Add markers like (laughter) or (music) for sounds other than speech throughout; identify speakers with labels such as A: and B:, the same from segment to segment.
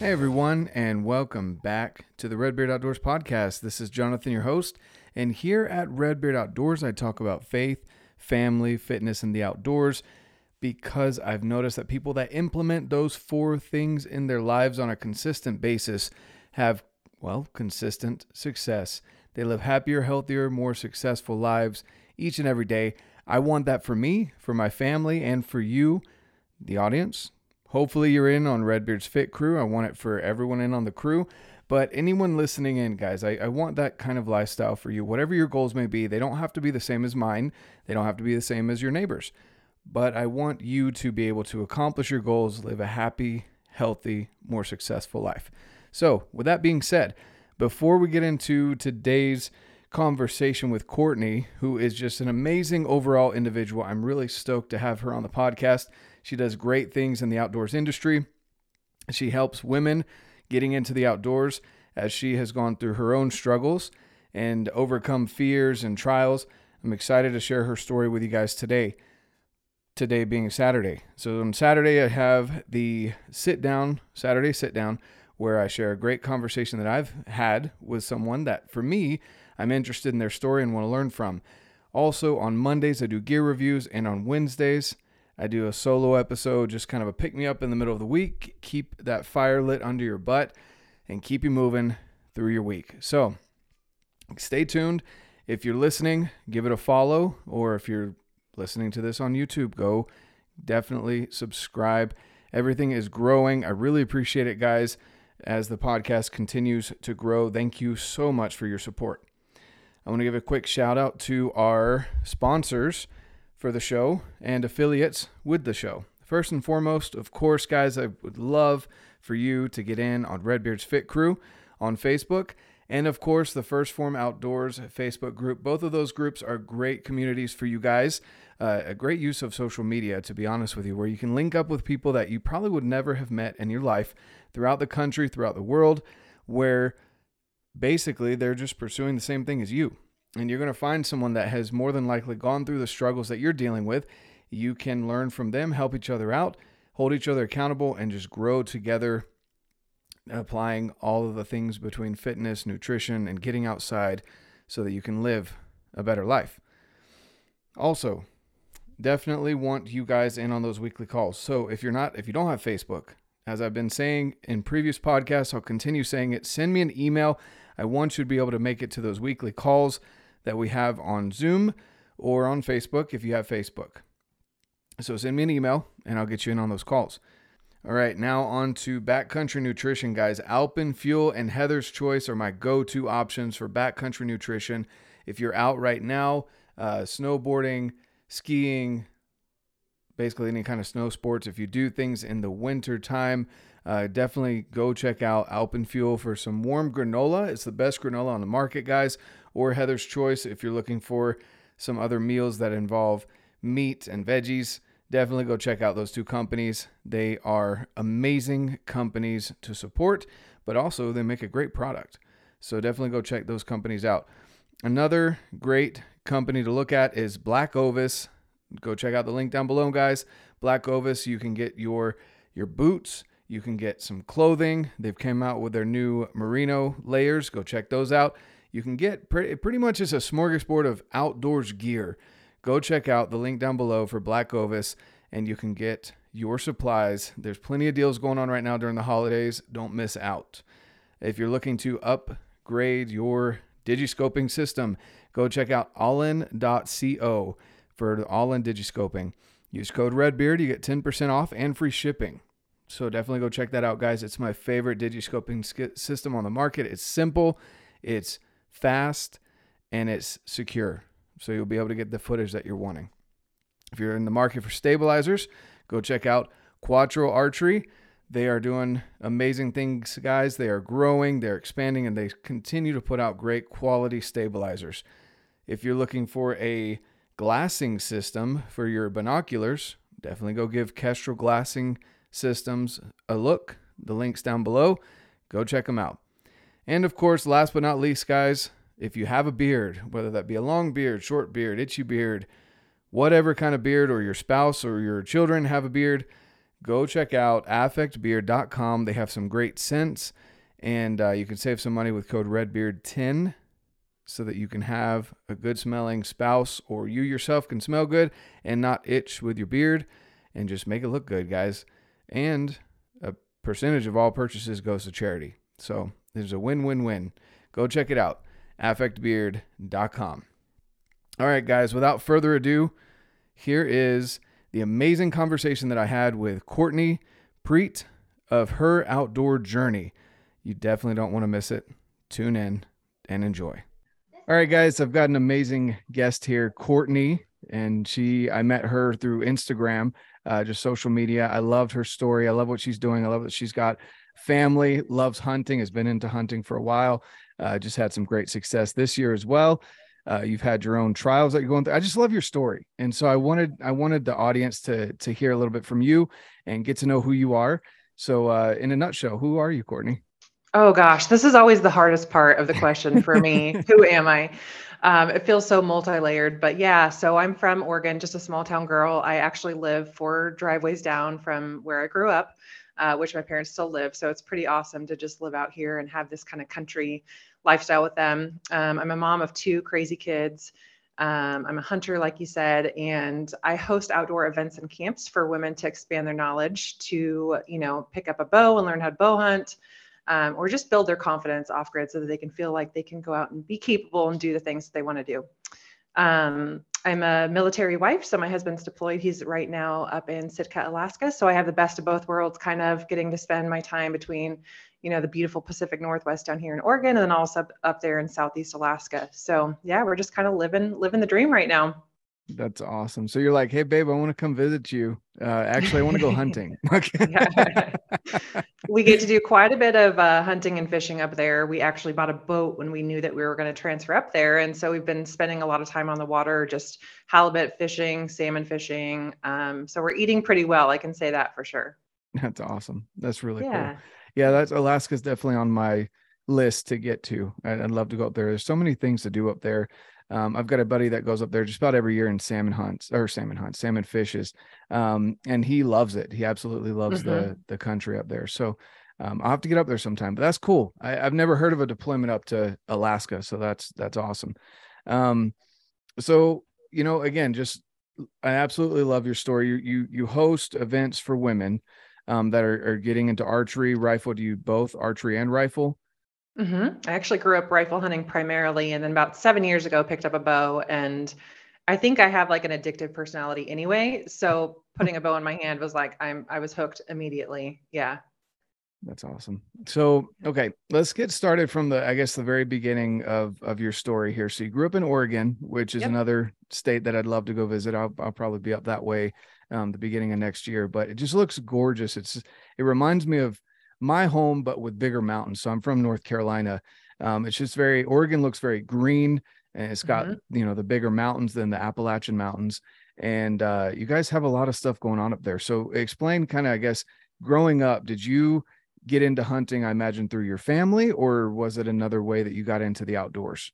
A: Hey everyone, and welcome back to the Redbeard Outdoors podcast. This is Jonathan, your host, and here at Redbeard Outdoors, I talk about faith, family, fitness, and the outdoors because I've noticed that people that implement those four things in their lives on a consistent basis have, well, consistent success. They live happier, healthier, more successful lives each and every day. I want that for me, for my family, and for you, the audience, Hopefully, you're in on Redbeard's Fit Crew. I want it for everyone in on the crew. But anyone listening in, guys, I, I, want that kind of lifestyle for you. Whatever your goals may be, they don't have to be the same as mine, they don't have to be the same as your neighbors. But I want you to be able to accomplish your goals, live a happy, healthy, more successful life. So, with that being said, before we get into today's conversation with Courtney, who is just an amazing overall individual, I'm really stoked to have her on the podcast. She does great things in the outdoors industry. She helps women getting into the outdoors as she has gone through her own struggles and overcome fears and trials. I'm excited to share her story with you guys today. Today being Saturday. So on Saturday, I have the sit down, Saturday sit down, where I share a great conversation that I've had with someone that for me, I'm interested in their story and want to learn from. Also, on Mondays, I do gear reviews, and on Wednesdays, I do a solo episode, just kind of a pick me up in the middle of the week, keep that fire lit under your butt, and keep you moving through your week. So stay tuned. If you're listening, give it a follow, or if you're listening to this on YouTube, go definitely subscribe. Everything is growing. I really appreciate it, guys, as the podcast continues to grow. Thank you so much for your support. I want to give a quick shout out to our sponsors for the show and affiliates with the show. First and foremost, of course, guys, I would love for you to get in on Redbeard's Fit Crew on Facebook. And of course, the First Form Outdoors Facebook group. Both of those groups are great communities for you guys. Uh, a great use of social media, to be honest with you, where you can link up with people that you probably would never have met in your life throughout the country, throughout the world, where basically they're just pursuing the same thing as you and you're going to find someone that has more than likely gone through the struggles that you're dealing with. You can learn from them, help each other out, hold each other accountable, and just grow together, applying all of the things between fitness, nutrition, and getting outside so that you can live a better life. Also, definitely want you guys in on those weekly calls. So if you're not, if you don't have Facebook, as I've been saying in previous podcasts, I'll continue saying it. Send me an email. I want you to be able to make it to those weekly calls that we have on Zoom or on Facebook if you have Facebook. So send me an email and I'll get you in on those calls. All right, now on to backcountry nutrition, guys. Alpenfuel and Heather's Choice are my go to options for backcountry nutrition. If you're out right now, uh, snowboarding, skiing, basically any kind of snow sports, if you do things in the winter time, uh, definitely go check out Alpenfuel for some warm granola. It's the best granola on the market, guys or Heather's Choice if you're looking for some other meals that involve meat and veggies. Definitely go check out those two companies. They are amazing companies to support, but also they make a great product. So definitely go check those companies out. Another great company to look at is Black Ovis. Go check out the link down below, guys. Black Ovis, you can get your your boots, you can get some clothing. They've came out with their new merino layers. Go check those out you can get pretty, pretty much as a smorgasbord of outdoors gear. Go check out the link down below for Black Ovis and you can get your supplies. There's plenty of deals going on right now during the holidays. Don't miss out. If you're looking to upgrade your digiscoping system, go check out allin.co for the Allin digiscoping. Use code REDBEARD, you get 10% off and free shipping. So definitely go check that out, guys. It's my favorite digiscoping system on the market. It's simple, it's fast, and it's secure. So you'll be able to get the footage that you're wanting. If you're in the market for stabilizers, go check out Quattro Archery. They are doing amazing things, guys. They are growing, they're expanding, and they continue to put out great quality stabilizers. If you're looking for a glassing system for your binoculars, definitely go give Kestrel Glassing Systems a look. The link's down below. Go check them out. And of course, last but not least, guys, if you have a beard, whether that be a long beard, short beard, itchy beard, whatever kind of beard, or your spouse or your children have a beard, go check out affectbeard.com. They have some great scents, and uh, you can save some money with code REDBEARD10 so that you can have a good smelling spouse or you yourself can smell good and not itch with your beard and just make it look good, guys. And a percentage of all purchases goes to charity. So there's a win win win. Go check it out. affectbeard.com. All right, guys, without further ado, here is the amazing conversation that I had with Courtney Preet of her outdoor journey. You definitely don't want to miss it. Tune in and enjoy. All right, guys, I've got an amazing guest here, Courtney, and she, I met her through Instagram, uh, just social media. I loved her story. I love what she's doing. I love that she's got family, loves hunting, has been into hunting for a while. Uh, just had some great success this year as well. Uh, you've had your own trials that you're going through. I just love your story, and so I wanted I wanted the audience to to hear a little bit from you and get to know who you are. So, uh, in a nutshell, who are you, Courtney?
B: Oh gosh, this is always the hardest part of the question for me. (laughs) Who am I? Um, it feels so multi-layered, but yeah. So I'm from Oregon, just a small town girl. I actually live four driveways down from where I grew up, uh, which my parents still live. So it's pretty awesome to just live out here and have this kind of country lifestyle with them. Um, I'm a mom of two crazy kids. Um, I'm a hunter, like you said, and I host outdoor events and camps for women to expand their knowledge, to you know, pick up a bow and learn how to bow hunt um, or just build their confidence off grid so that they can feel like they can go out and be capable and do the things that they want to do. Um, I'm a military wife, so my husband's deployed. He's right now up in Sitka, Alaska. So I have the best of both worlds, kind of getting to spend my time between, you know, the beautiful Pacific Northwest down here in Oregon, and then also up, up there in Southeast Alaska. So yeah, we're just kind of living living the dream right now.
A: That's awesome. So you're like, hey, babe, I want to come visit you. Uh, actually, I want to go (laughs) hunting. (laughs)
B: we get to do quite a bit of uh, hunting and fishing up there. We actually bought a boat when we knew that we were going to transfer up there. And so we've been spending a lot of time on the water, just halibut fishing, salmon fishing. Um, so we're eating pretty well. I can say that for sure.
A: That's awesome. That's really yeah. cool. Yeah, that's Alaska's definitely on my list to get to. I'd, I'd love to go up there. There's so many things to do up there. Um, I've got a buddy that goes up there just about every year and salmon hunts or salmon hunts, salmon fishes, um, and he loves it. He absolutely loves mm-hmm. the the country up there. So um, I'll have to get up there sometime. But that's cool. I, have never heard of a deployment up to Alaska, so that's that's awesome. Um, so you know, again, just I absolutely love your story. You you you host events for women um, that are, are getting into archery, rifle. Do you both archery and rifle?
B: Mm-hmm. I actually grew up rifle hunting primarily, and then about seven years ago, picked up a bow. And I think I have like an addictive personality anyway. So putting a bow in my hand was like I'm I was hooked immediately. Yeah.
A: That's awesome. So, okay, let's get started from the, I guess, the very beginning of of your story here. So, you grew up in Oregon, which is yep. another state that I'd love to go visit. I'll, I'll probably be up that way, um, the beginning of next year. But it just looks gorgeous. It's, it reminds me of my home, but with bigger mountains. So I'm from North Carolina. Um, it's just very Oregon looks very green, and it's got mm-hmm. you know the bigger mountains than the Appalachian Mountains. And uh, you guys have a lot of stuff going on up there. So explain, kind of, I guess, growing up, did you get into hunting? I imagine through your family, or was it another way that you got into the outdoors?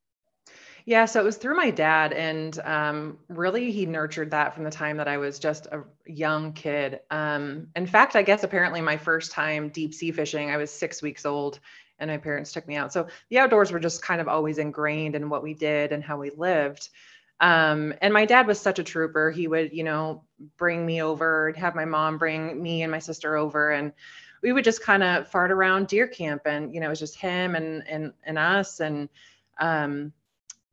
B: Yeah, so it was through my dad, and um, really he nurtured that from the time that I was just a young kid. Um, in fact, I guess apparently my first time deep sea fishing, I was six weeks old, and my parents took me out. So the outdoors were just kind of always ingrained in what we did and how we lived. Um, and my dad was such a trooper. He would, you know, bring me over, have my mom bring me and my sister over, and we would just kind of fart around deer camp, and you know, it was just him and and and us, and um,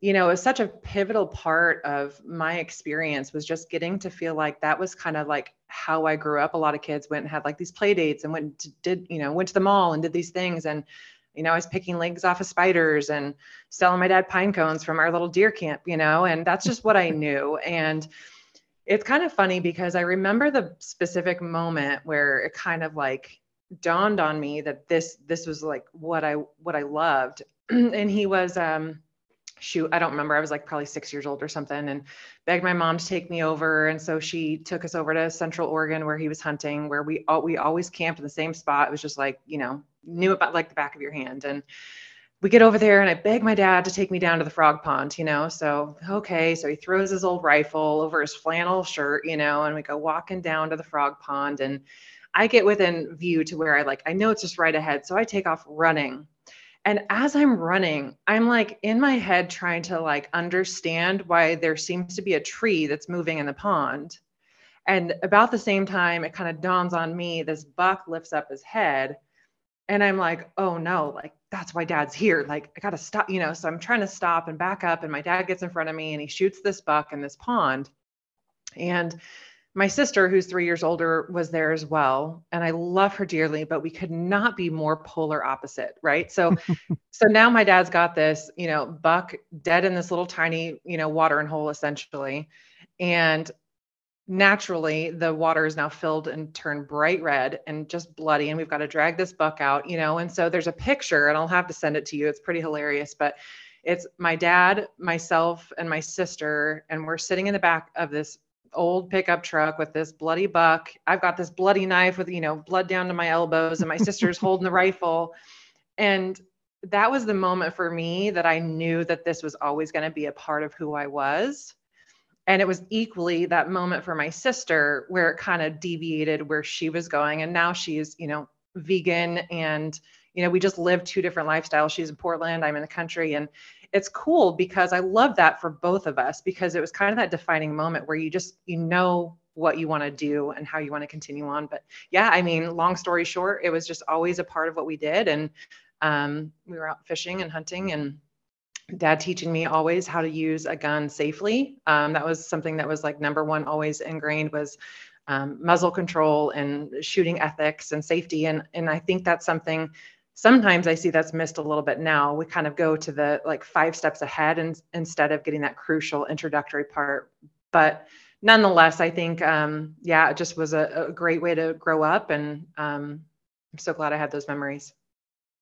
B: you know, it was such a pivotal part of my experience was just getting to feel like that was kind of like how I grew up. A lot of kids went and had like these play dates and went to, did, you know, went to the mall and did these things. And, you know, I was picking legs off of spiders and selling my dad pine cones from our little deer camp, you know, and that's just what I (laughs) knew. And it's kind of funny because I remember the specific moment where it kind of like dawned on me that this, this was like what I, what I loved. (clears throat) and he was, um, shoot, I don't remember. I was like probably six years old or something and begged my mom to take me over. And so she took us over to Central Oregon where he was hunting, where we all, we always camped in the same spot. It was just like, you know, knew about like the back of your hand. And we get over there and I beg my dad to take me down to the frog pond, you know? So, okay. So he throws his old rifle over his flannel shirt, you know, and we go walking down to the frog pond and I get within view to where I like, I know it's just right ahead. So I take off running. And as I'm running, I'm like in my head trying to like understand why there seems to be a tree that's moving in the pond. And about the same time, it kind of dawns on me this buck lifts up his head. And I'm like, oh no, like that's why dad's here. Like, I got to stop, you know. So I'm trying to stop and back up. And my dad gets in front of me and he shoots this buck in this pond. And my sister, who's three years older, was there as well. And I love her dearly, but we could not be more polar opposite. Right. So, (laughs) so now my dad's got this, you know, buck dead in this little tiny, you know, watering hole essentially. And naturally the water is now filled and turned bright red and just bloody and we've got to drag this buck out you know and so there's a picture and i'll have to send it to you it's pretty hilarious but it's my dad myself and my sister and we're sitting in the back of this old pickup truck with this bloody buck. I've got this bloody knife with you know blood down to my elbows and my sister's (laughs) holding the rifle. And that was the moment for me that i knew that this was always going to be a part of who i was. And it was equally that moment for my sister where it kind of deviated where she was going. And now she's you know vegan and you know we just live two different lifestyles. She's in portland i'm in the country. And it's cool because i love that for both of us because it was kind of that defining moment where you just you know what you want to do and how you want to continue on but yeah i mean long story short it was just always a part of what we did and um, we were out fishing and hunting and dad teaching me always how to use a gun safely. Um, that was something that was like number one, always ingrained was um, muzzle control and shooting ethics and safety. And, and I think that's something sometimes I see that's missed a little bit now. We kind of go to the like five steps ahead and instead of getting that crucial introductory part. But nonetheless, I think, um, yeah, it just was a, a, great way to grow up. And um, I'm so glad I had those memories.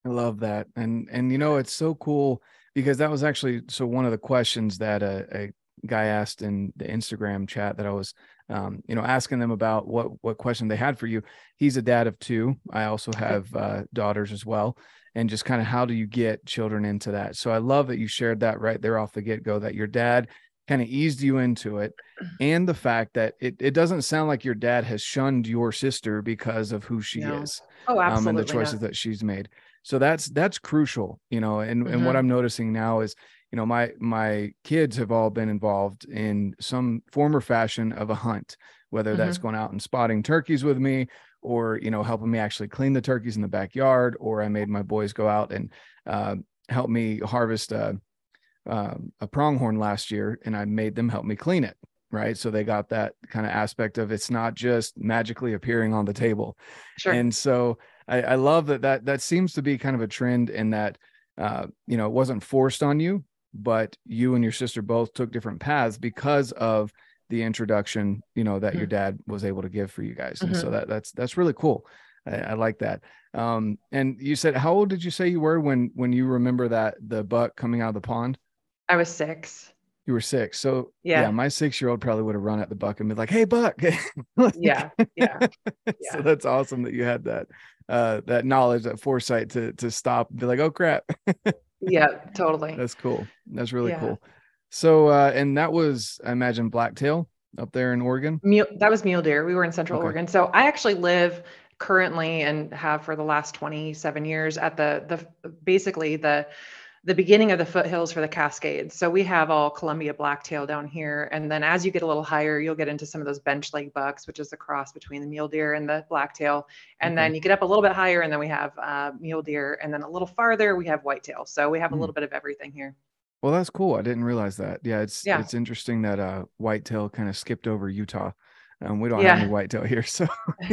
A: I love that. And, and, you know, it's so cool because that was actually so one of the questions that a, a guy asked in the Instagram chat that I was, um, you know, asking them about what what question they had for you. He's a dad of two. I also have uh, daughters as well, and just kind of how do you get children into that? So I love that you shared that right there off the get go that your dad kind of eased you into it, (clears throat) and the fact that it it doesn't sound like your dad has shunned your sister because of who she no. is,
B: oh, absolutely,
A: um, and the choices that she's made so that's that's crucial you know and mm-hmm. and what mm-hmm. i'm noticing now is you know my my kids have all been involved in some form or fashion of a hunt whether mm-hmm. that's going out and spotting turkeys with me or you know helping me actually clean the turkeys in the backyard or i made my boys go out and uh, help me harvest a, uh, a pronghorn last year and i made them help me clean it right so they got that kind of aspect of it's not just magically appearing on the table sure. and so I, I love that that that seems to be kind of a trend in that uh, you know it wasn't forced on you, but you and your sister both took different paths because of the introduction you know that mm-hmm. your dad was able to give for you guys. And mm-hmm. so that that's that's really cool. I, I, like that. Um and you said how old did you say you were when when you remember that the buck coming out of the pond?
B: I was six.
A: You were six. So yeah, yeah my six year old probably would have run at the buck and be like hey buck. Like, (laughs)
B: yeah yeah (laughs)
A: so that's awesome that you had that uh, that knowledge, that foresight to to stop and be like, oh crap. (laughs)
B: yeah, totally.
A: That's cool. That's really yeah. cool. So, uh, and that was, I imagine, blacktail up there in Oregon.
B: Mule, that was mule deer. We were in Central okay. Oregon. So I actually live currently and have for the last 27 years at the the basically the the beginning of the foothills for the Cascades. So we have all Columbia blacktail down here. And then as you get a little higher, you'll get into some of those bench leg bucks, which is the cross between the mule deer and the blacktail. And then you get up a little bit higher and then we have uh, mule deer. And then a little farther, we have whitetail. So we have mm. a little bit of everything here.
A: Well, that's cool. I didn't realize that. Yeah, it's yeah. it's interesting that uh whitetail kind of skipped over Utah. Um, we don't yeah. have any whitetail here, so (laughs) (laughs)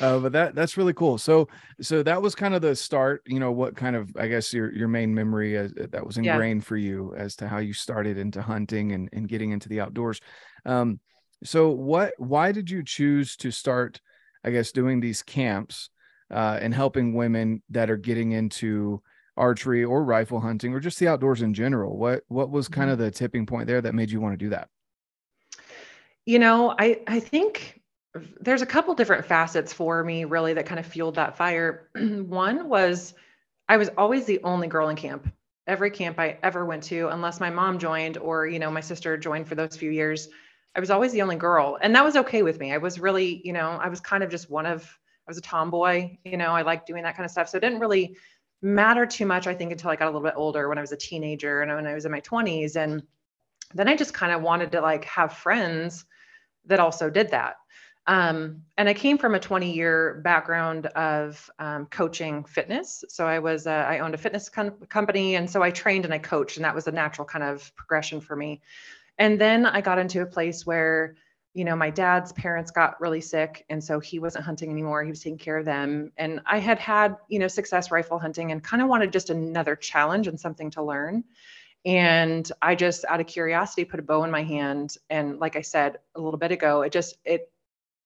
A: uh, but that that's really cool. So so that was kind of the start. You know, what kind of I guess your your main memory as, that was ingrained yeah. for you as to how you started into hunting and and getting into the outdoors. Um, so what? Why did you choose to start? I guess doing these camps uh, and helping women that are getting into archery or rifle hunting or just the outdoors in general. What what was kind mm-hmm. of the tipping point there that made you want to do that?
B: You know, I I think there's a couple different facets for me really that kind of fueled that fire. (clears throat) One was I was always the only girl in camp. Every camp I ever went to, unless my mom joined or you know my sister joined for those few years, I was always the only girl. And that was okay with me. I was really, you know, I was kind of just one of, I was a tomboy, you know, I liked doing that kind of stuff. So it didn't really matter too much, I think, until I got a little bit older when I was a teenager and when I was in my 20s. And then I just kind of wanted to like have friends that also did that. Um, and I came from a 20 year background of um, coaching fitness. So I was, I owned a fitness com- company. And so I trained and I coached, and that was a natural kind of progression for me. And then I got into a place where, you know, my dad's parents got really sick. And so he wasn't hunting anymore. He was taking care of them. And I had had, you know, success rifle hunting and kind of wanted just another challenge and something to learn. And I just, out of curiosity, put a bow in my hand. And like I said a little bit ago, it just, it,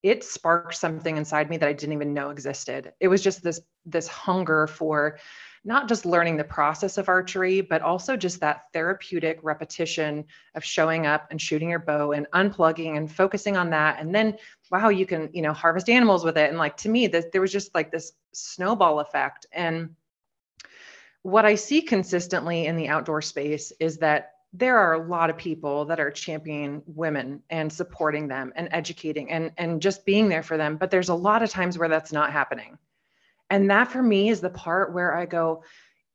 B: it sparked something inside me that I didn't even know existed. It was just this this hunger for not just learning the process of archery, but also just that therapeutic repetition of showing up and shooting your bow and unplugging and focusing on that. And then, wow, you can, you know, harvest animals with it. And like to me, this, there was just like this snowball effect. And what I see consistently in the outdoor space is that there are a lot of people that are championing women and supporting them and educating and and just being there for them but there's a lot of times where that's not happening. And that for me is the part where i go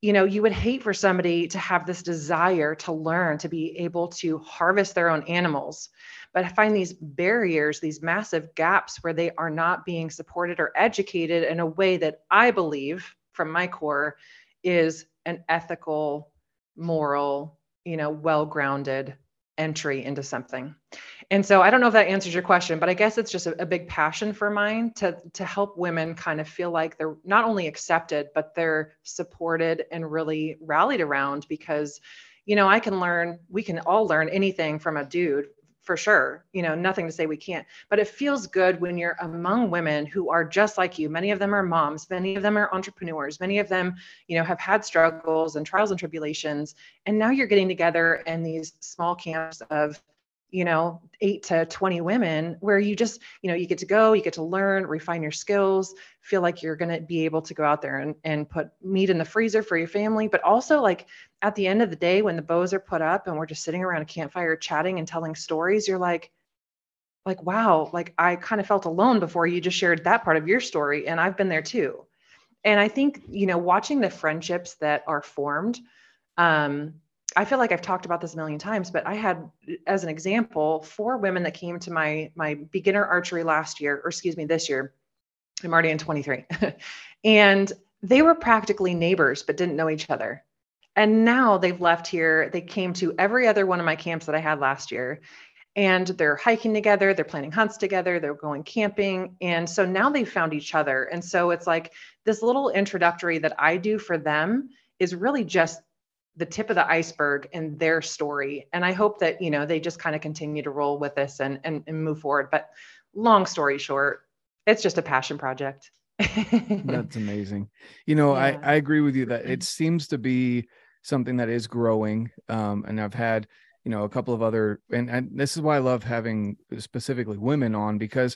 B: you know you would hate for somebody to have this desire to learn to be able to harvest their own animals but I find these barriers these massive gaps where they are not being supported or educated in a way that i believe from my core is an ethical moral you know, well-grounded entry into something. And so I don't know if that answers your question, but I guess it's just a, a, big passion for mine to to help women kind of feel like they're not only accepted, but they're supported and really rallied around because you know, I can learn, we can all learn anything from a dude for sure you know nothing to say we can't but it feels good when you're among women who are just like you. Many of them are moms many of them are entrepreneurs many of them you know have had struggles and trials and tribulations and now you're getting together in these small camps of you know, eight to 20 women where you just, you know, you get to go, you get to learn, refine your skills, feel like you're going to be able to go out there and, and put meat in the freezer for your family. But also, like at the end of the day, when the bows are put up and we're just sitting around a campfire chatting and telling stories, you're like, like, wow, like I kind of felt alone before you just shared that part of your story. And I've been there too. And I think, you know, watching the friendships that are formed, um, I feel like I've talked about this a million times, but I had, as an example, four women that came to my my beginner archery last year, or excuse me, this year. I'm already in 23, (laughs) and they were practically neighbors but didn't know each other. And now they've left here. They came to every other one of my camps that I had last year, and they're hiking together. They're planning hunts together. They're going camping, and so now they've found each other. And so it's like this little introductory that I do for them is really just the tip of the iceberg in their story. And I hope that, you know, they just kind of continue to roll with this and, and, and move forward. But long story short, it's just a passion project. (laughs)
A: That's amazing. You know, yeah. I, I agree with you that it seems to be something that is growing. Um, and I've had, you know, a couple of other, and, and this is why I love having specifically women on because,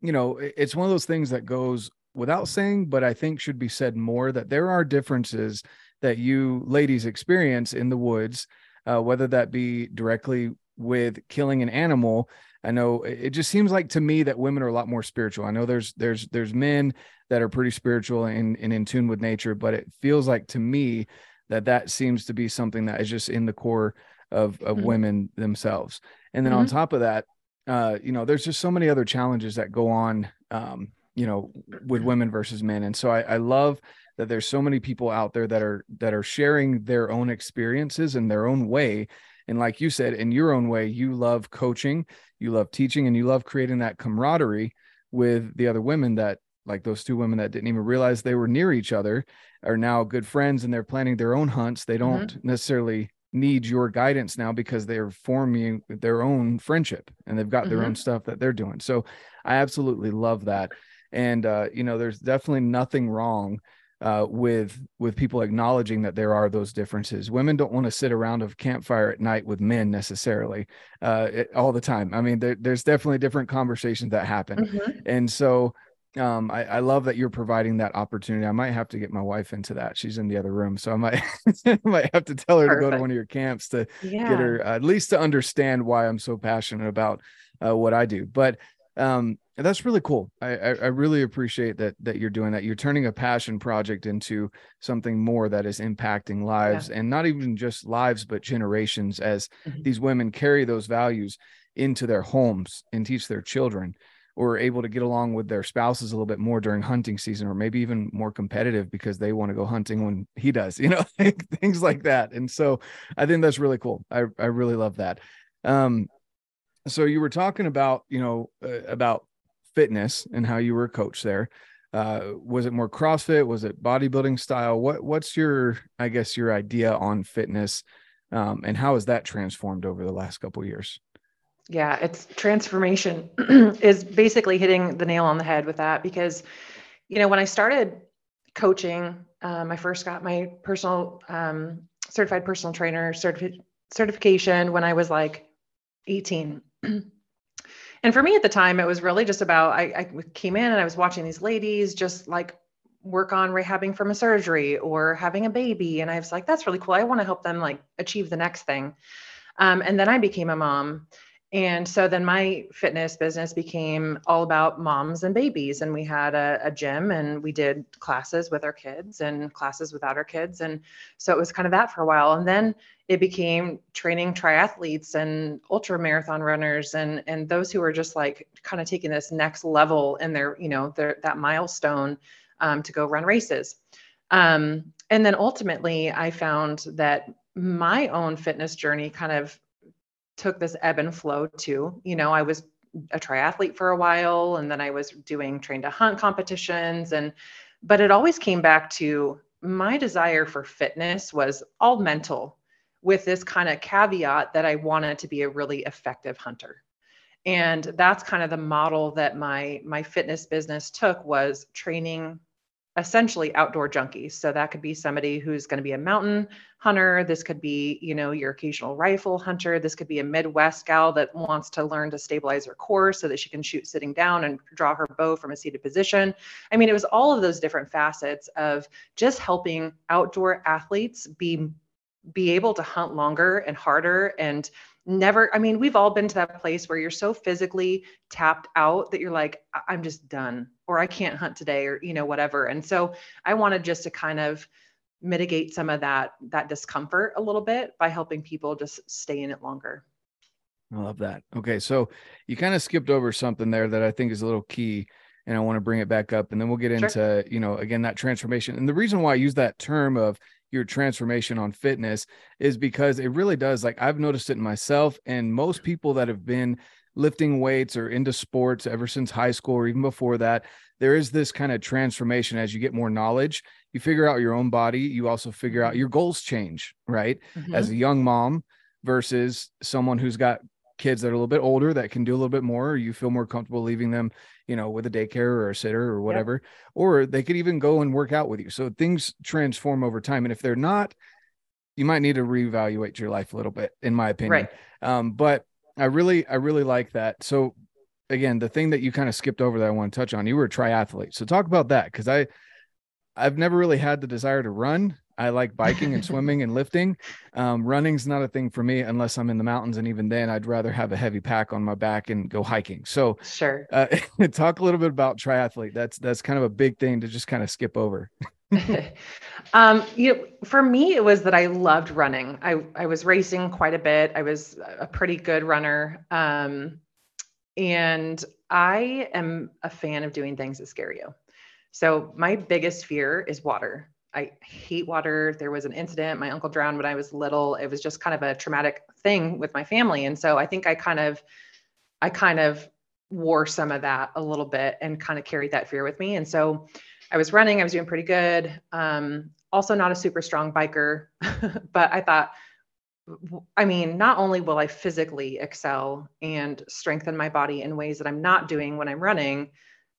A: you know, it's one of those things that goes without saying, but I think should be said more that there are differences that you ladies experience in the woods, uh, whether that be directly with killing an animal. I know it just seems like to me that women are a lot more spiritual. I know there's there's there's men that are pretty spiritual and, and in tune with nature, but it feels like to me that that seems to be something that is just in the core of of mm-hmm. women themselves. And then mm-hmm. on top of that, uh, you know, there's just so many other challenges that go on, um, you know, with (clears throat) women versus men. And so I, I love that there's so many people out there that are that are sharing their own experiences in their own way and like you said in your own way you love coaching you love teaching and you love creating that camaraderie with the other women that like those two women that didn't even realize they were near each other are now good friends and they're planning their own hunts they don't mm-hmm. necessarily need your guidance now because they're forming their own friendship and they've got mm-hmm. their own stuff that they're doing so i absolutely love that and uh, you know there's definitely nothing wrong uh, with with people acknowledging that there are those differences. Women don't want to sit around a campfire at night with men necessarily uh, it, all the time. I mean, there, there's definitely different conversations that happen, mm-hmm. and so um, I, I, love that you're providing that opportunity. I might have to get my wife into that. She's in the other room, so I might (laughs) might have to tell her Perfect. to go to one of your camps to yeah. get her uh, at least to understand why I'm so passionate about uh, what I do. But um, that's really cool. I, I, I really appreciate that that you're doing that. You're turning a passion project into something more that is impacting lives, yeah. and not even just lives, but generations. As mm-hmm. these women carry those values into their homes and teach their children or able to get along with their spouses a little bit more during hunting season or maybe even more competitive because they want to go hunting when he does (laughs) you know things like that and so i think that's really cool i, I really love that um so you were talking about you know uh, about fitness and how you were a coach there. Uh, was it more crossfit? Was it bodybuilding style? What what's your i guess your idea on fitness um, and how has that transformed over the last couple years?
B: Yeah, it's transformation (clears throat) is basically hitting the nail on the head with that because, you know, when I started coaching, um, I first got my personal um, certified personal trainer certifi- certification when I was like 18. (clears throat) and for me at the time, it was really just about I, I came in and I was watching these ladies just like work on rehabbing from a surgery or having a baby. And I was like, that's really cool. I want to help them like achieve the next thing. Um, and then I became a mom and so then my fitness business became all about moms and babies. And we had a, a, gym and we did classes with our kids and classes without our kids. And so it was kind of that for a while. And then it became training triathletes and ultra marathon runners and, and those who are just like kind of taking this next level in their, you know, their, that milestone um, to go run races. Um, and then ultimately, I found that my own fitness journey kind of took this ebb and flow too. You know, I was a triathlete for a while and then I was doing train to hunt competitions and but it always came back to my desire for fitness was all mental with this kind of caveat that I wanted to be a really effective hunter. And that's kind of the model that my my fitness business took was training essentially outdoor junkies. So that could be somebody who's going to be a mountain hunter. This could be, you know, your occasional rifle hunter. This could be a Midwest gal that wants to learn to stabilize her core so that she can shoot sitting down and draw her bow from a seated position. I mean, it was all of those different facets of just helping outdoor athletes be be able to hunt longer and harder and never i mean we've all been to that place where you're so physically tapped out that you're like i'm just done or i can't hunt today or you know whatever. And so i wanted just to kind of mitigate some of that that discomfort a little bit by helping people just stay in it longer.
A: I love that. Okay so you kind of skipped over something there that i think is a little key and i want to bring it back up and then we'll get into you know again that transformation. And the reason why i use that term of your transformation on fitness is because it really does like I've noticed it in myself and most people that have been lifting weights or into sports ever since high school or even before that there is this kind of transformation as you get more knowledge you figure out your own body you also figure out mm-hmm. your goals change right mm-hmm. as a young mom versus someone who's got kids that are a little bit older that can do a little bit more or you feel more comfortable leaving them you know with a daycare or a sitter or whatever or they could even go and work out with you. So things transform over time and if they're not you might need to reevaluate your life a little bit in my opinion. Right. um, but i really i really like that. So again the thing that you kind of skipped over that i want to touch on you were a triathlete. So talk about that because i i've never really had the desire to run I like biking and (laughs) swimming and lifting. Um, running's not a thing for me unless I'm in the mountains, and even then, I'd rather have a heavy pack on my back and go hiking. So,
B: sure.
A: Uh, (laughs) talk a little bit about triathlete. That's that's kind of a big thing to just kind of skip over. (laughs)
B: um, you know, for me, it was that I loved running. I I was racing quite a bit. I was a pretty good runner, um, and I am a fan of doing things that scare you. So my biggest fear is water. I hate water. There was an incident. My uncle drowned when I was little. It was just kind of a traumatic thing with my family. And so I think I kind of, I kind of wore some of that a little bit and kind of carried that fear with me. And so I was running, I was doing pretty good. Um, also not a super strong biker, (laughs) but I thought, I mean, not only will I physically excel and strengthen my body in ways that I'm not doing when I'm running,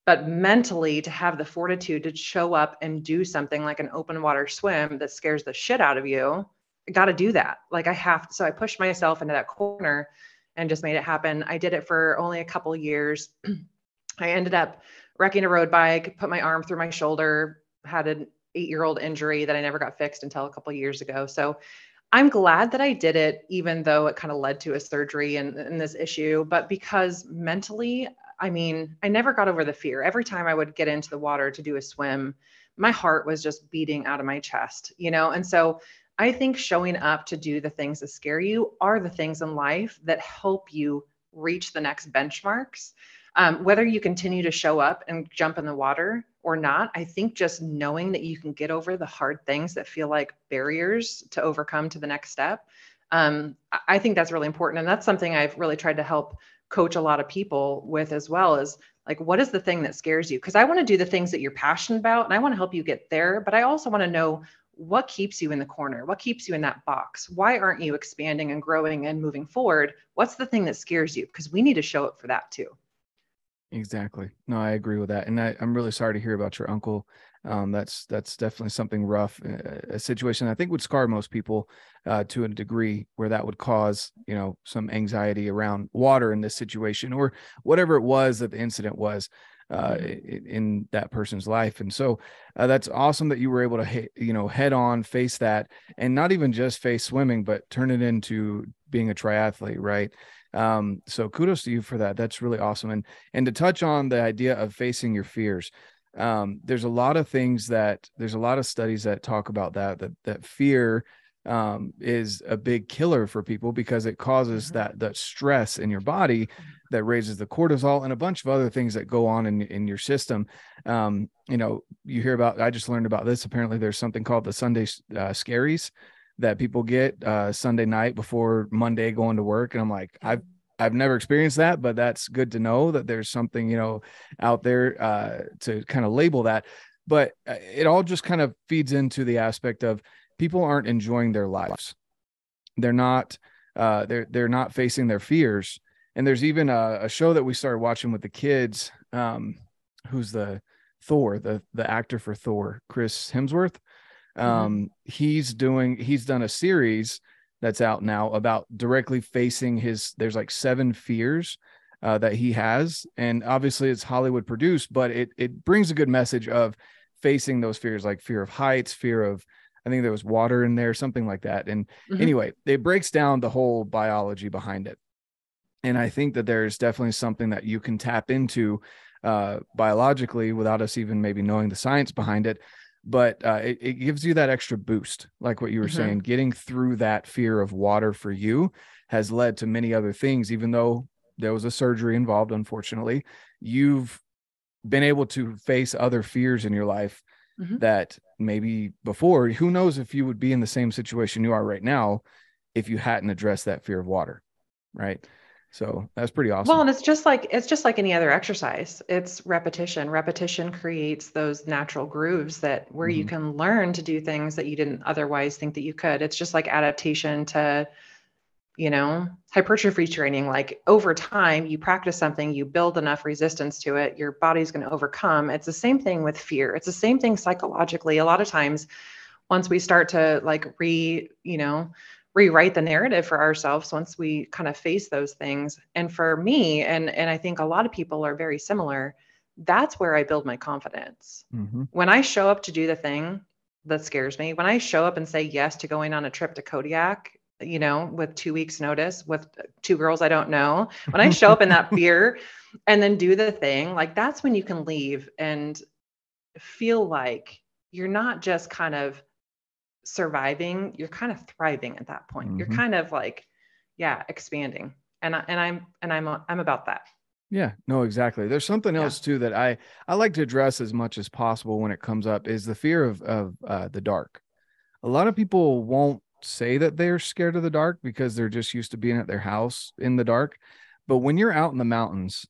B: but mentally to have the fortitude to show up and do something like an open water swim that scares the shit out of you I got to do that. Like i have to so i pushed myself into that corner and just made it happen. I did it for only a couple years. (clears throat) I ended up wrecking a road bike put my arm through my shoulder had an eight year old injury that i never got fixed until a couple years ago. So I'm glad that I did it, even though it kind of led to a surgery and, and this issue. But because mentally, I mean, I never got over the fear. Every time I would get into the water to do a swim, my heart was just beating out of my chest, you know? And so I think showing up to do the things that scare you are the things in life that help you reach the next benchmarks. Um, whether you continue to show up and jump in the water or not, I think just knowing that you can get over the hard things that feel like barriers to overcome to the next step, um, I think that's really important. And that's something I've really tried to help coach a lot of people with as well is like, what is the thing that scares you? Because I want to do the things that you're passionate about and I want to help you get there. But I also want to know what keeps you in the corner? What keeps you in that box? Why aren't you expanding and growing and moving forward? What's the thing that scares you? Because we need to show up for that too.
A: Exactly. No, I agree with that. And I, am really sorry to hear about your uncle. Um, that's that's definitely something rough, uh, a situation I think would scar most people uh, to a degree where that would cause you know some anxiety around water in this situation or whatever it was that the incident was uh, mm-hmm. in that person's life. And so uh, that's awesome that you were able to, you know, head on face that and not even just face swimming, but turn it into being a triathlete, right? Um, so kudos to you for that. That's really awesome. And and to touch on the idea of facing your fears, um, there's a lot of things that there's a lot of studies that talk about that that that fear um, is a big killer for people because it causes mm-hmm. that that stress in your body that raises the cortisol and a bunch of other things that go on in in your system. Um, you know, you hear about. I just learned about this. Apparently, there's something called the Sunday uh, scaries that people get uh, Sunday night before Monday going to work, and I'm like, I've I've never experienced that, but that's good to know that there's something you know out there uh, to kind of label that. But uh, it all just kind of feeds into the aspect of people aren't enjoying their lives. They're not uh, they're they're not facing their fears. And there's even a, a show that we started watching with the kids. Um, who's the Thor, the the actor for Thor, Chris Hemsworth. Mm-hmm. Um, mm-hmm. he's doing he's done a series that's out now about directly facing his there's like seven fears uh, that he has and obviously it's hollywood produced but it it brings a good message of facing those fears like fear of heights fear of I think there was water in there, something like that. And mm-hmm. anyway, it breaks down the whole biology behind it. And I think that there's definitely something that you can tap into uh, biologically without us even maybe knowing the science behind it. But uh, it, it, gives you that extra boost, like what you were mm-hmm. saying. Getting through that fear of water for you has led to many other things, even though there was a surgery involved, unfortunately. You've been able to face other fears in your life mm-hmm. that maybe before, who knows if you would be in the same situation you are right now if you hadn't addressed that fear of water. Right. So that's pretty awesome.
B: Well, and it's just like it's just like any other exercise. It's repetition. Repetition creates those natural grooves that where mm-hmm. you can learn to do things that you didn't otherwise think that you could. It's just like adaptation to you know hypertrophy training like over time you practice something you build enough resistance to it your body's going to overcome it's the same thing with fear it's the same thing psychologically a lot of times once we start to like re you know rewrite the narrative for ourselves once we kind of face those things and for me and and i think a lot of people are very similar that's where i build my confidence mm-hmm. when i show up to do the thing that scares me when i show up and say yes to going on a trip to kodiak you know, with two weeks notice with two girls I don't know. When I show up in that (laughs) fear and then do the thing, like that's when you can leave and feel like you're not just kind of surviving, you're kind of thriving at that point. Mm-hmm. You're kind of like, yeah, expanding. And I, and I'm and I'm I'm about that.
A: Yeah, no, exactly. There's something else too that I I like to address as much as possible when it comes up is the fear of of uh, the dark. A lot of people won't say that they're scared of the dark because they're just used to being at their house in the dark. But when you're out in the mountains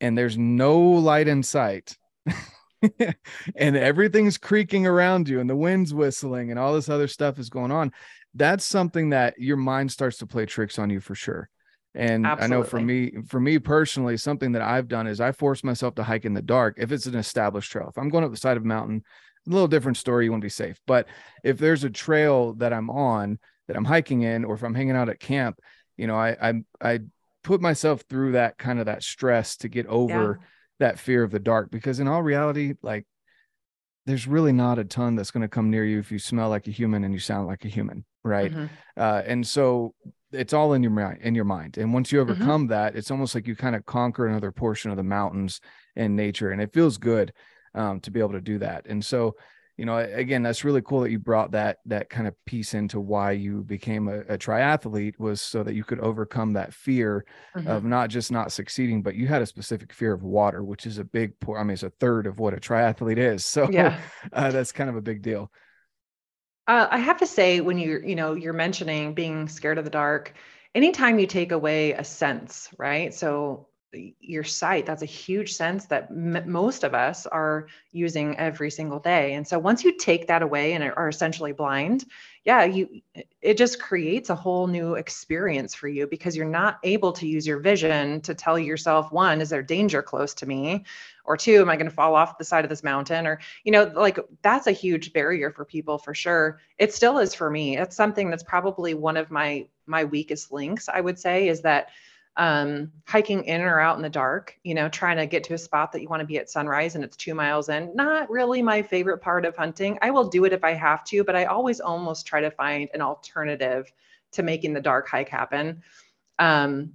A: and there's no light in sight (laughs) (laughs) and everything's creaking around you and the wind's whistling and all this other stuff is going on, that's something that your mind starts to play tricks on you for sure. And Absolutely. I know for me, for me personally, something that I've done is I force myself to hike in the dark if it's an established trail. If I'm going up the side of a mountain a little different story. You want to be safe. But if there's a trail that I'm on that I'm hiking in, or if I'm hanging out at camp, you know, I I I put myself through that kind of that stress to get over yeah. That fear of the dark because in all reality, like there's really not a ton that's going to come near you if you smell like a human and you sound like a human, right? Mm-hmm. Uh, and so it's all in your mind in your mind and once you mm-hmm. overcome mm-hmm. that it's almost like you kind of conquer another portion of the mountains and nature and it feels good um, to be able to do that and so you know again that's really cool that you brought that that kind of piece into why you became a, a triathlete was so that you could overcome that fear mm-hmm. of not just not succeeding but you had a specific fear of water which is a big i mean it's a third of what a triathlete is (laughs) so yeah. uh, that's kind of a big deal
B: uh, I have to say, when you're, you know, you're mentioning being scared of the dark, anytime you take away a sense, right? So your sight, that's a huge sense that m- most of us are using every single day. And so once you take that away and are essentially blind, yeah, you it just creates a whole new experience for you because you're not able to use your vision to tell yourself one, is there danger close to me? Or two, am I going to fall off the side of this mountain? Or, you know, like that's a huge barrier for people for sure. It still is for me. It's something that's probably one of my my weakest links, I would say, is that um, hiking in or out in the dark, you know, trying to get to a spot that you want to be at sunrise and it's two miles in. Not really my favorite part of hunting. I will do it if I have to, but I always almost try to find an alternative to making the dark hike happen. Um,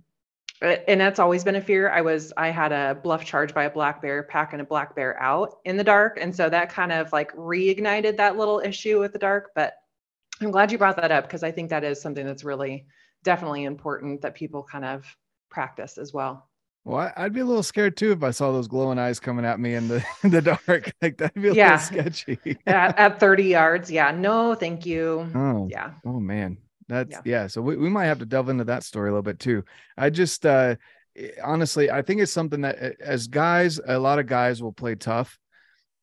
B: and that's always been a fear. I was, I had a bluff charge by a black bear, packing a black bear out in the dark. And so that kind of like reignited that little issue with the dark. But I'm glad you brought that up because I think that is something that's really definitely important that people kind of practice as well.
A: Well, I'd be a little scared too if I saw those glowing eyes coming at me in the in (laughs) the dark. (laughs) Like that'd be a yeah. little sketchy. (laughs)
B: at, at 30 yards. Yeah. No, thank you.
A: Oh, yeah. Oh man. That's yeah. yeah. So we, we might have to delve into that story a little bit too. I just uh honestly, I think it's something that as guys, a lot of guys will play tough.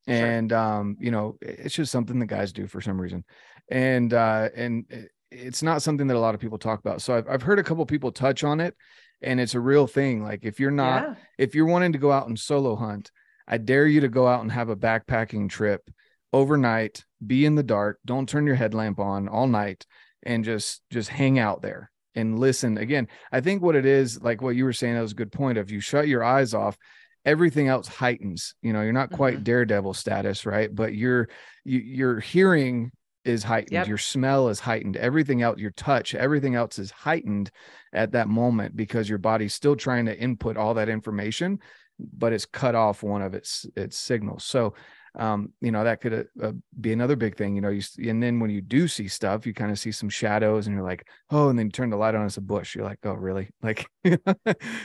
A: And sure. um, you know, it's just something that guys do for some reason. And uh and it's not something that a lot of people talk about. So I've I've heard a couple people touch on it and it's a real thing. Like if you're not, yeah. if you're wanting to go out and solo hunt, I dare you to go out and have a backpacking trip overnight, be in the dark, don't turn your headlamp on all night and just just hang out there and listen. Again, I think what it is, like what you were saying, that was a good point of you shut your eyes off, everything else heightens. You know, you're not quite mm-hmm. daredevil status, right? But you're you, you're hearing is heightened yep. your smell is heightened everything else your touch everything else is heightened at that moment because your body's still trying to input all that information but it's cut off one of its its signals so um you know that could uh, be another big thing you know you and then when you do see stuff you kind of see some shadows and you're like oh and then you turn the light on it's a bush you're like oh really (laughs) like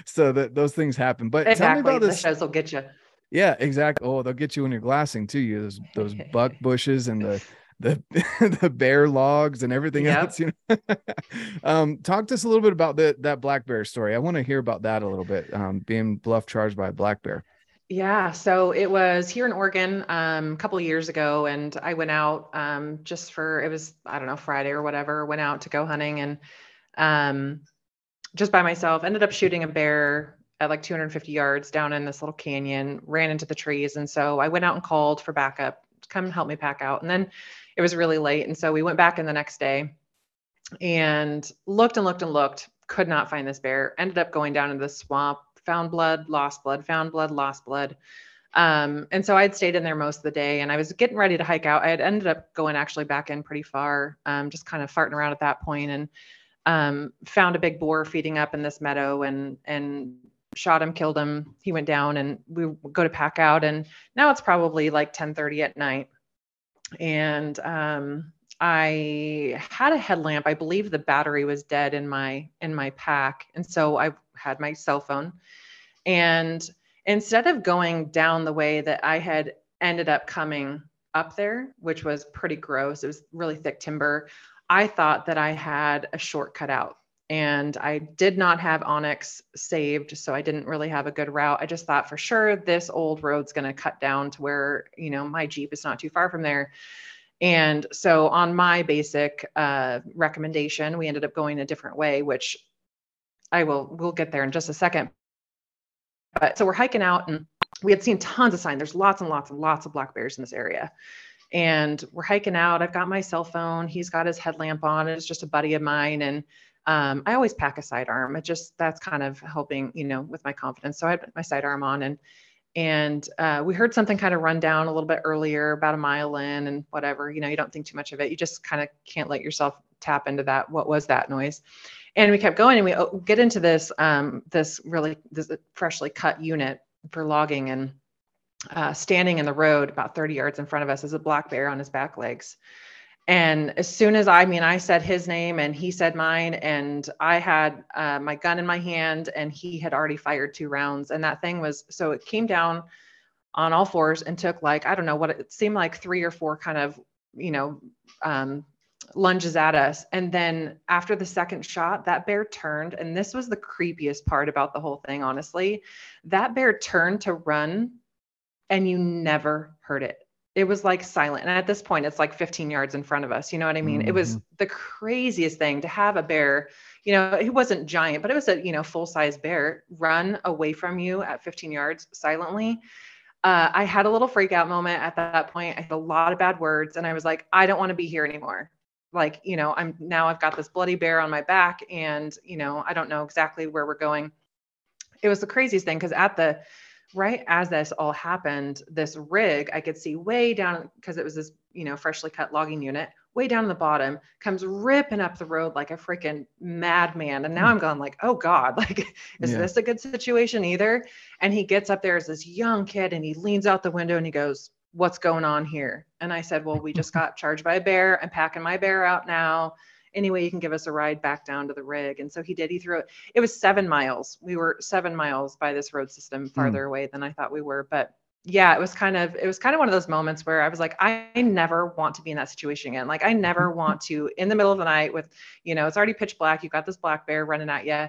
A: so that those things happen but
B: exactly. tell me about this the shows will get you
A: yeah exactly oh they'll get you when you're glassing too you those those buck (laughs) bushes and the the (laughs) the bear logs and everything yep. else. You know, (laughs) um, talk to us a little bit about that that black bear story. I want to hear about that a little bit. Um, being bluff charged by a black bear.
B: Yeah, so it was here in Oregon um, a couple of years ago, and I went out um, just for it was I don't know Friday or whatever. Went out to go hunting and um, just by myself. Ended up shooting a bear at like 250 yards down in this little canyon. Ran into the trees, and so I went out and called for backup. Come help me pack out, and then it was really late. And so we went back in the next day and looked and looked and looked, could not find this bear. Ended up going down into the swamp, found blood, lost blood, found blood, lost blood. Um, and so I'd stayed in there most of the day and I was getting ready to hike out. I had ended up going actually back in pretty far, um, just kind of farting around at that point and um, found a big boar feeding up in this meadow and, and shot him, killed him. He went down and we go to pack out. And now it's probably like 10 30 at night and um, I had a headlamp. I believe the battery was dead in my in my pack, and so I had my cell phone. And instead of going down the way that I had ended up coming up there, which was pretty gross, it was really thick timber. I thought that I had a shortcut out and I did not have onX saved, so I didn't really have a good route. I just thought for sure this old road's going to cut down to where you know my Jeep is not too far from there. And so on my basic uh, recommendation, we ended up going a different way, which I will we'll get there in just a second. But so we're hiking out and we had seen tons of sign. There's lots and lots and lots of black bears in this area. And we're hiking out. I've got my cell phone. He's got his headlamp on. It's just a buddy of mine. And um, I always pack a sidearm. It just that's kind of helping, you know, with my confidence. So I had my sidearm on and and uh, we heard something kind of run down a little bit earlier, about a mile in, and whatever. You know, you don't think too much of it. You just kind of can't let yourself tap into that. What was that noise? And we kept going and we oh, get into this, um, this really, this freshly cut unit for logging and uh, standing in the road about 30 yards in front of us is a black bear on his back legs. And as soon as I mean, I said his name and he said mine, and I had uh, my gun in my hand, and he had already fired two rounds. And that thing was so it came down on all fours and took like, I don't know what it seemed like three or four kind of, you know, um, lunges at us. And then after the second shot, that bear turned. And this was the creepiest part about the whole thing, honestly. That bear turned to run, and you never heard it it was like silent. And at this point, it's like 15 yards in front of us. You know what I mean? Mm-hmm. It was mm-hmm. the craziest thing to have a bear, you know, it wasn't giant, but it was a, you know, full size bear run away from you at 15 yards silently. Uh, I had a little freak out moment at that point. I had a lot of bad words and I was like, I don't want to be here anymore. Like, you know, I'm now I've got this bloody bear on my back and, you know, I don't know exactly where we're going. It was the craziest thing because at the, right as this all happened, this rig I could see way down because it was this, you know, freshly cut logging unit, way down the bottom, comes ripping up the road like a freaking madman. And now hmm. I'm going like, oh God, (laughs) like, is yeah. this a good situation either? And he gets up there as this young kid and he leans out the window and he goes, What's going on here? And I said, Well, we just (laughs) got charged by a bear. I'm packing my bear out now anyway you can give us a ride back down to the rig. And so he did he threw it it was seven miles. We were seven miles by this road system hmm. farther mm. away than i thought we were. But yeah it was kind of it was kind of one of those moments where i was like i never want to be in that situation again. Like i never (laughs) want to in the middle of the night with you know it's already pitch black. You've got this black bear running at you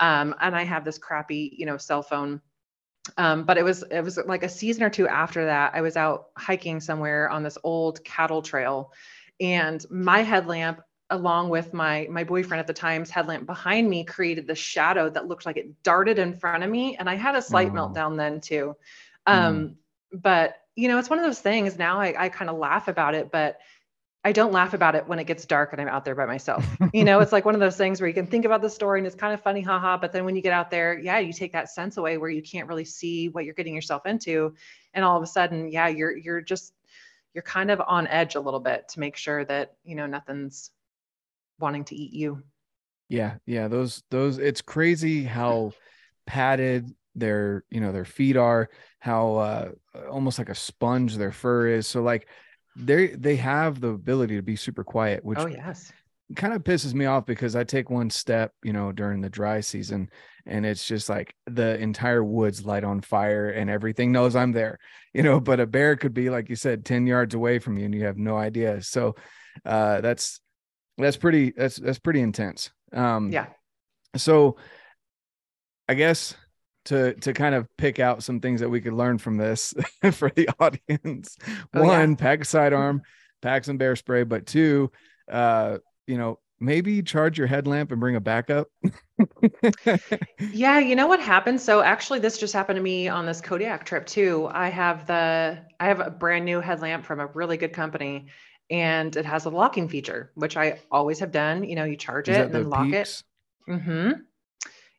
B: um, and i have this crappy you know cell phone. Um, but it was it was like a season or two after that i was out hiking somewhere on this old cattle trail. And my headlamp along with my my boyfriend at the time's headlamp behind me created the shadow that looked like it darted in front of me and i had a slight oh. meltdown then too um, mm. but you know it's one of those things now i, I kind of laugh about it but i don't laugh about it when it gets dark and i'm out there by myself you know it's like one of those things where you can think about the story and it's kind of funny haha but then when you get out there yeah you take that sense away where you can't really see what you're getting yourself into and all of a sudden yeah you're you're just you're kind of on edge a little bit to make sure that you know nothing's wanting to eat you.
A: Yeah, yeah, those those it's crazy how padded their, you know, their feet are, how uh almost like a sponge their fur is. So like they they have the ability to be super quiet, which
B: Oh yes.
A: kind of pisses me off because I take one step, you know, during the dry season and it's just like the entire woods light on fire and everything knows I'm there, you know, but a bear could be like you said 10 yards away from you and you have no idea. So uh that's that's pretty that's that's pretty intense. Um
B: yeah.
A: so i guess to to kind of pick out some things that we could learn from this (laughs) for the audience. Oh, one yeah. pack a sidearm pack some bear spray. But two uh you know maybe charge your headlamp and bring a backup. (laughs)
B: Yeah you know what happened? So actually this just happened to me on this kodiak trip too. I have the i have a brand new headlamp from a really good company and it has a locking feature, which I always have done. You know, you charge it and then lock peaks? it. Mm-hmm.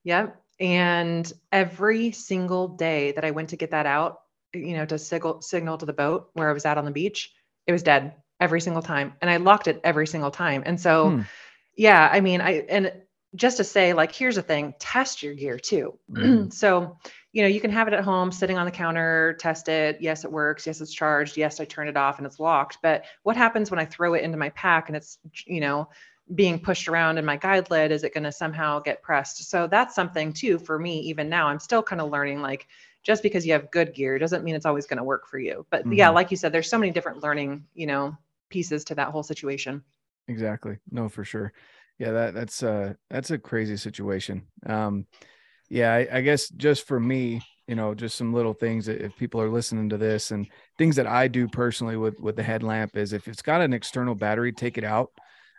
B: Yep. And every single day that I went to get that out, you know, to signal signal to the boat where I was at on the beach, it was dead every single time. And I locked it every single time. And so hmm. yeah, I mean, I and just to say, like, here's the thing, test your gear too. Mm-hmm. (clears throat) so you know, you can have it at home sitting on the counter, test it. Yes, it works. Yes, it's charged. Yes, I turn it off and it's locked. But what happens when I throw it into my pack and it's, you know, being pushed around in my guide lid? Is it going to somehow get pressed? So that's something too for me, even now. I'm still kind of learning like, just because you have good gear doesn't mean it's always going to work for you. But mm-hmm. yeah, like you said, there's so many different learning, you know, pieces to that whole situation.
A: Exactly. No, for sure. Yeah, that that's uh that's a crazy situation. Um yeah, I, I, guess just for me, you know, just some little things that if people are listening to this and things that I do personally with with the headlamp is if it's got an external battery, take it out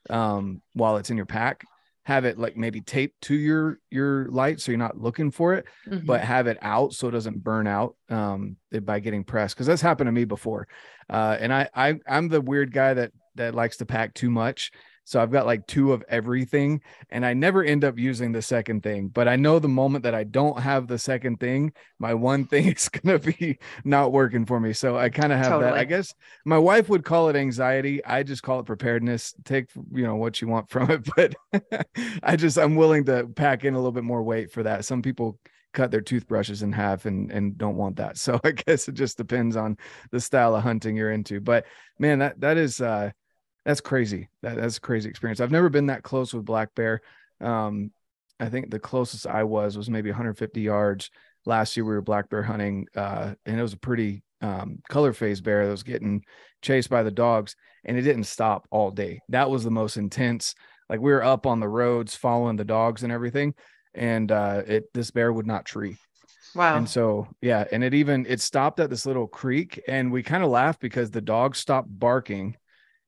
A: um, while it's in your pack. Have it like maybe taped to your your light so you're not looking for it, mm-hmm. but have it out so it doesn't burn out um, by getting pressed. Because that's happened to me before, uh, and I, I I'm the weird guy that that likes to pack too much So I've got like two of everything and I never end up using the second thing. But I know the moment that I don't have the second thing, my one (laughs) thing is going to be not working for me. So I kind of have totally. that. I guess my wife would call it anxiety. I just call it preparedness. Take, you know, what you want from it. (laughs) But I just, I'm willing to pack in a little bit more weight for that. Some people cut their toothbrushes in half and and don't want that. (laughs) So I guess it just depends on the style of hunting you're into. But man, that that is uh that's crazy. That, that's a crazy experience. I've never been that close with black bear. Um, I think the closest I was was maybe 150 yards. Last year we were black bear hunting, uh, and it was a pretty um, color phase bear that was getting chased by the dogs, and it didn't stop all day. That was the most intense. Like we were up on the roads following the dogs and everything, and uh, it this bear would not tree.
B: Wow.
A: And so yeah, and it even it stopped at this little creek, and we kind of laughed because the dogs stopped barking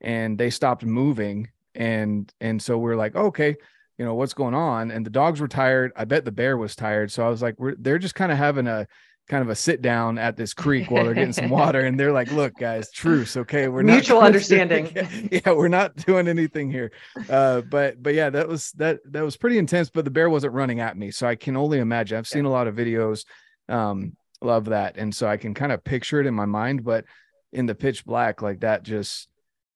A: and they stopped moving. And and so we're like okay you know what's going on? And the dogs were tired. I bet the bear was tired. So i was like we're they're just kind of having a kind of a sit down at this creek while they're getting some (laughs) water. And they're like look guys truce okay? We're
B: mutual not understanding. (laughs)
A: Yeah we're not doing anything here. Uh, but but yeah that was that that was pretty intense but the bear wasn't running at me. So i can only imagine. I've seen a lot of videos um love that. And so i can kind of picture it in my mind but in the pitch black like that just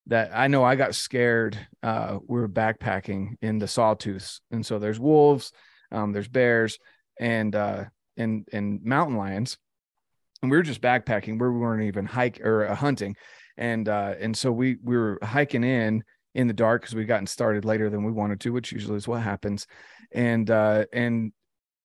A: that I know I got scared. Uh, we were backpacking in the sawtooths, and so there's wolves, um, there's bears, and uh, and and mountain lions, and we were just backpacking. We weren't even hike or uh, hunting, and uh, and so we we were hiking in in the dark because we gotten started later than we wanted to, which usually is what happens, and uh, and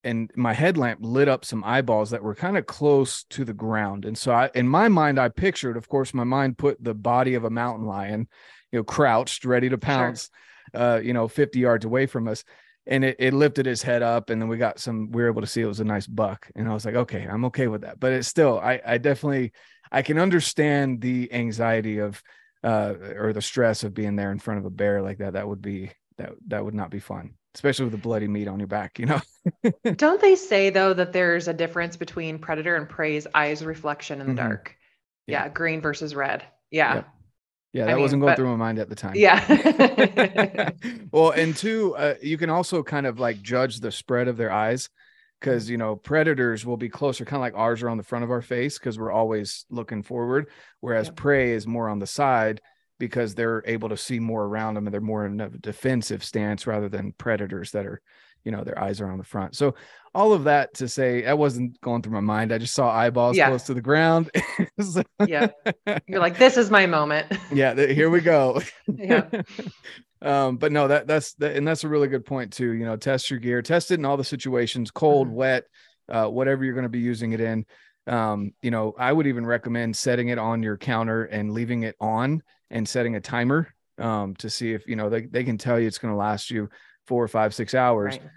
A: and my headlamp lit up some eyeballs that were kind of close to the ground. And so I in my mind I pictured, of course, my mind put the body of a mountain lion, you know, crouched, ready to pounce, sure. uh, you know, 50 yards away from us. And it, it lifted his head up, and then we got some, we were able to see it was a nice buck. And I was like, okay, I'm okay with that. But it's still, I I definitely I can understand the anxiety of uh or the stress of being there in front of a bear like that. That would be that that would not be fun especially with the bloody meat on your back, you know. (laughs)
B: Don't they say though that there's a difference between predator and prey's eyes reflection in the mm-hmm. dark? Yeah. yeah. green versus red. Yeah.
A: Yeah, yeah that I wasn't going but, through my mind at the time.
B: Yeah. (laughs) (laughs)
A: well, and two, uh, you can also kind of like judge the spread of their eyes because you know predators will be closer kind of like ours are on the front of our face because we're always looking forward whereas yep. prey is more on the side because they're able to see more around them and they're more in a defensive stance rather than predators that are, you know, their eyes are on the front. So all of that to say, that wasn't going through my mind. I just saw eyeballs yeah. close to the ground. (laughs)
B: so, yeah. (laughs) You're like, this is my moment. (laughs)
A: yeah. Th- here we go. yeah. um, but no, that that's that, and that's a really good point too. You know, test your gear, test it in all the situations, cold, mm-hmm. wet, uh, whatever you're going to be using it in. Um, you know, I would even recommend setting it on your counter and leaving it on and setting a timer um, to see if you know they, they can tell you it's going to last you four or five six hours. Right.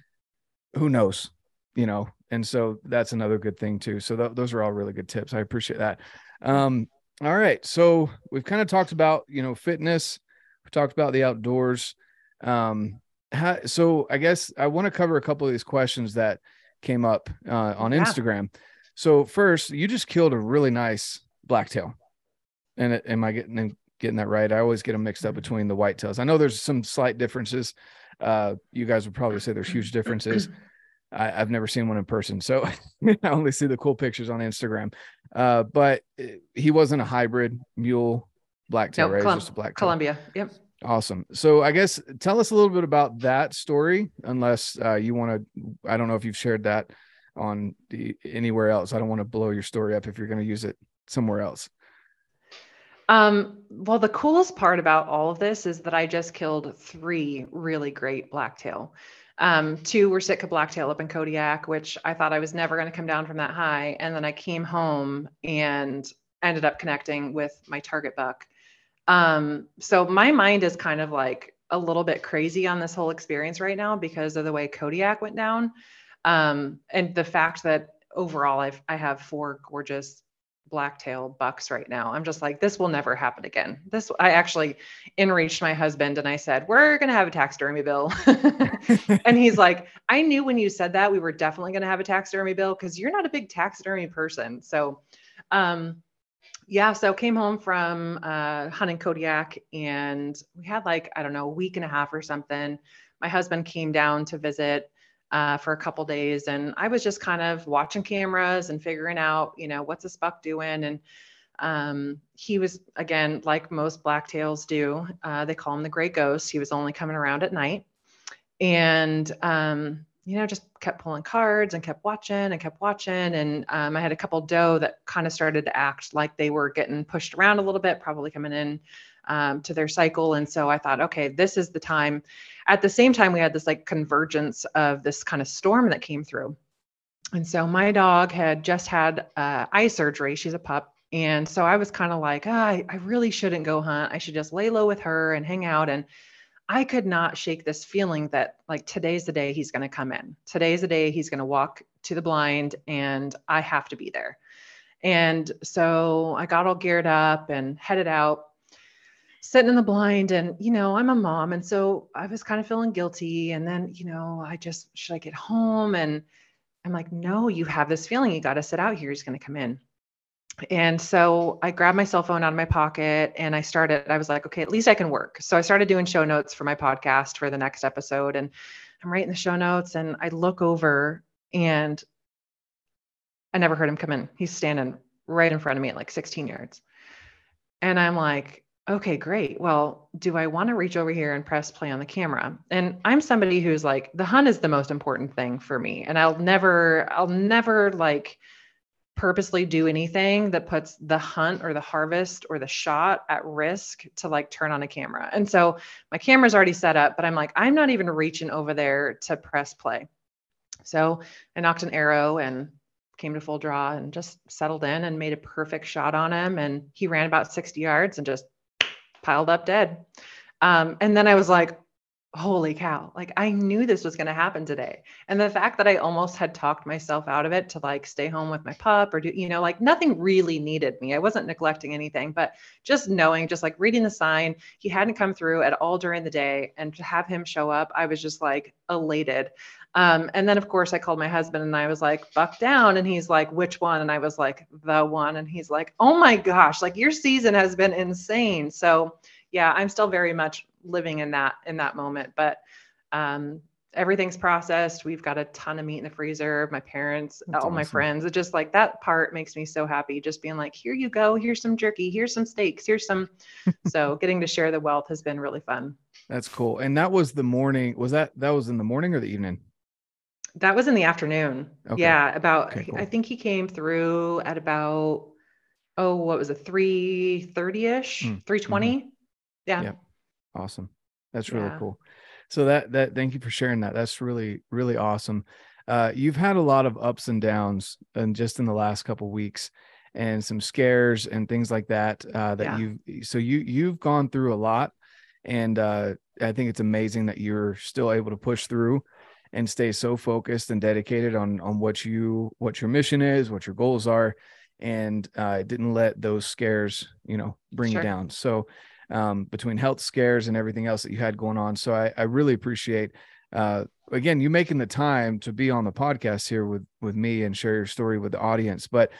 A: who knows you know? And so that's another good thing too. So th- those are all really good tips. I appreciate that. Um, all right. So we've kind of talked about you know fitness. We talked about the outdoors. Um, how, so i guess i want to cover a couple of these questions that came up uh, on yeah. instagram. So first you just killed a really nice blacktail. And am i getting getting that right. I always get them mixed up between the whitetails. I know there's some slight differences. Uh, you guys would probably say there's huge differences. (clears throat) I, have never seen one in person, so (laughs) I only see the cool pictures on Instagram. Uh, but he wasn't a hybrid mule blacktail, nope, right? Colum-
B: just a black Columbia. Yep.
A: Awesome. So I guess tell us a little bit about that story, unless uh, you want to. I don't know if you've shared that on the anywhere else. I don't want to blow your story up if you're going to use it somewhere else.
B: Um, well, the coolest part about all of this is that I just killed three really great blacktail. Um, two were Sitka blacktail up in Kodiak, which I thought I was never going to come down from that high. And then I came home and ended up connecting with my target buck. Um, so my mind is kind of like a little bit crazy on this whole experience right now because of the way Kodiak went down. Um, and the fact that overall I've, I have four gorgeous blacktail bucks right now. I'm just like, this will never happen again. This, I actually enraged my husband and I said, we're going to have a taxidermy bill. (laughs) and he's like, I knew when you said that we were definitely going to have a taxidermy bill because you're not a big taxidermy person. So, um, Yeah, so came home from uh, hunting Kodiak, and we had like I don't know a week and a half or something. My husband came down to visit uh, for a couple days, and I was just kind of watching cameras and figuring out, you know, what's this buck doing, and um, he was again like most blacktails do. Uh, they call him the gray ghost. He was only coming around at night, and um, you know, just kept pulling cards and kept watching and kept watching. And um, I had a couple doe that kind of started to act like they were getting pushed around a little bit, probably coming in um, to their cycle. And so I thought, okay, this is the time. At the same time, we had this like convergence of this kind of storm that came through. And so my dog had just had uh, eye surgery. She's a pup. And so I was kind of like, oh, I, I really shouldn't go hunt. I should just lay low with her and hang out. And I could not shake this feeling that like today's the day he's going to come in. Today's the day he's going to walk to the blind and I have to be there. And so I got all geared up and headed out, sitting in the blind. And, you know, I'm a mom. And so I was kind of feeling guilty. And then, you know, I just, should I get home? And I'm like, no, you have this feeling. You got to sit out here. He's going to come in and so I grabbed my cell phone out of my pocket and I started, I was like, okay, at least I can work. So I started doing show notes for my podcast for the next episode. And I'm writing the show notes and I look over and I never heard him come in. He's standing right in front of me at like 16 yards. And I'm like, okay, great. Well, do I want to reach over here and press play on the camera? And I'm somebody who's like, the hunt is the most important thing for me. And I'll never, I'll never like, purposely do anything that puts the hunt or the harvest or the shot at risk to like turn on a camera. And so my camera's already set up, but I'm like, I'm not even reaching over there to press play. So I knocked an arrow and came to full draw and just settled in and made a perfect shot on him. And he ran about 60 yards and just piled up dead. Um, and then I was like, holy cow like i knew this was going to happen today. And the fact that i almost had talked myself out of it to like stay home with my pup or do you know like nothing really needed me. I wasn't neglecting anything but just knowing just like reading the sign he hadn't come through at all during the day and to have him show up i was just like elated um, and then of course i called my husband and i was like buck down. And he's like which one? And i was like the one. And he's like oh my gosh like your season has been insane. So yeah i'm still very much living in that in that moment. But um everything's processed. We've got a ton of meat in the freezer. My parents That's all awesome. my friends it just like that part makes me so happy. Just being like here you go. Here's some jerky. Here's some steaks. Here's some (laughs) so getting to share the wealth has been really fun.
A: That's cool. And that was the morning was that that was in the morning or the evening
B: that was in the afternoon okay. yeah about okay, cool. i think he came through at about oh what was it 330ish mm. 320 mm-hmm. yeah. yeah
A: Awesome. That's really yeah. cool. So that that thank you for sharing that. That's really really awesome. Uh, you've had a lot of ups and downs, and just in the last couple weeks, and some scares and things like that. Uh, that yeah. you've so you you've gone through a lot, and uh, I think it's amazing that you're still able to push through and stay so focused and dedicated on on what you what your mission is, what your goals are, and uh, didn't let those scares you know bring sure. you down. So um, between health scares and everything else that you had going on. So I, I really appreciate uh, again you making the time to be on the podcast here with with me and share your story with the audience. But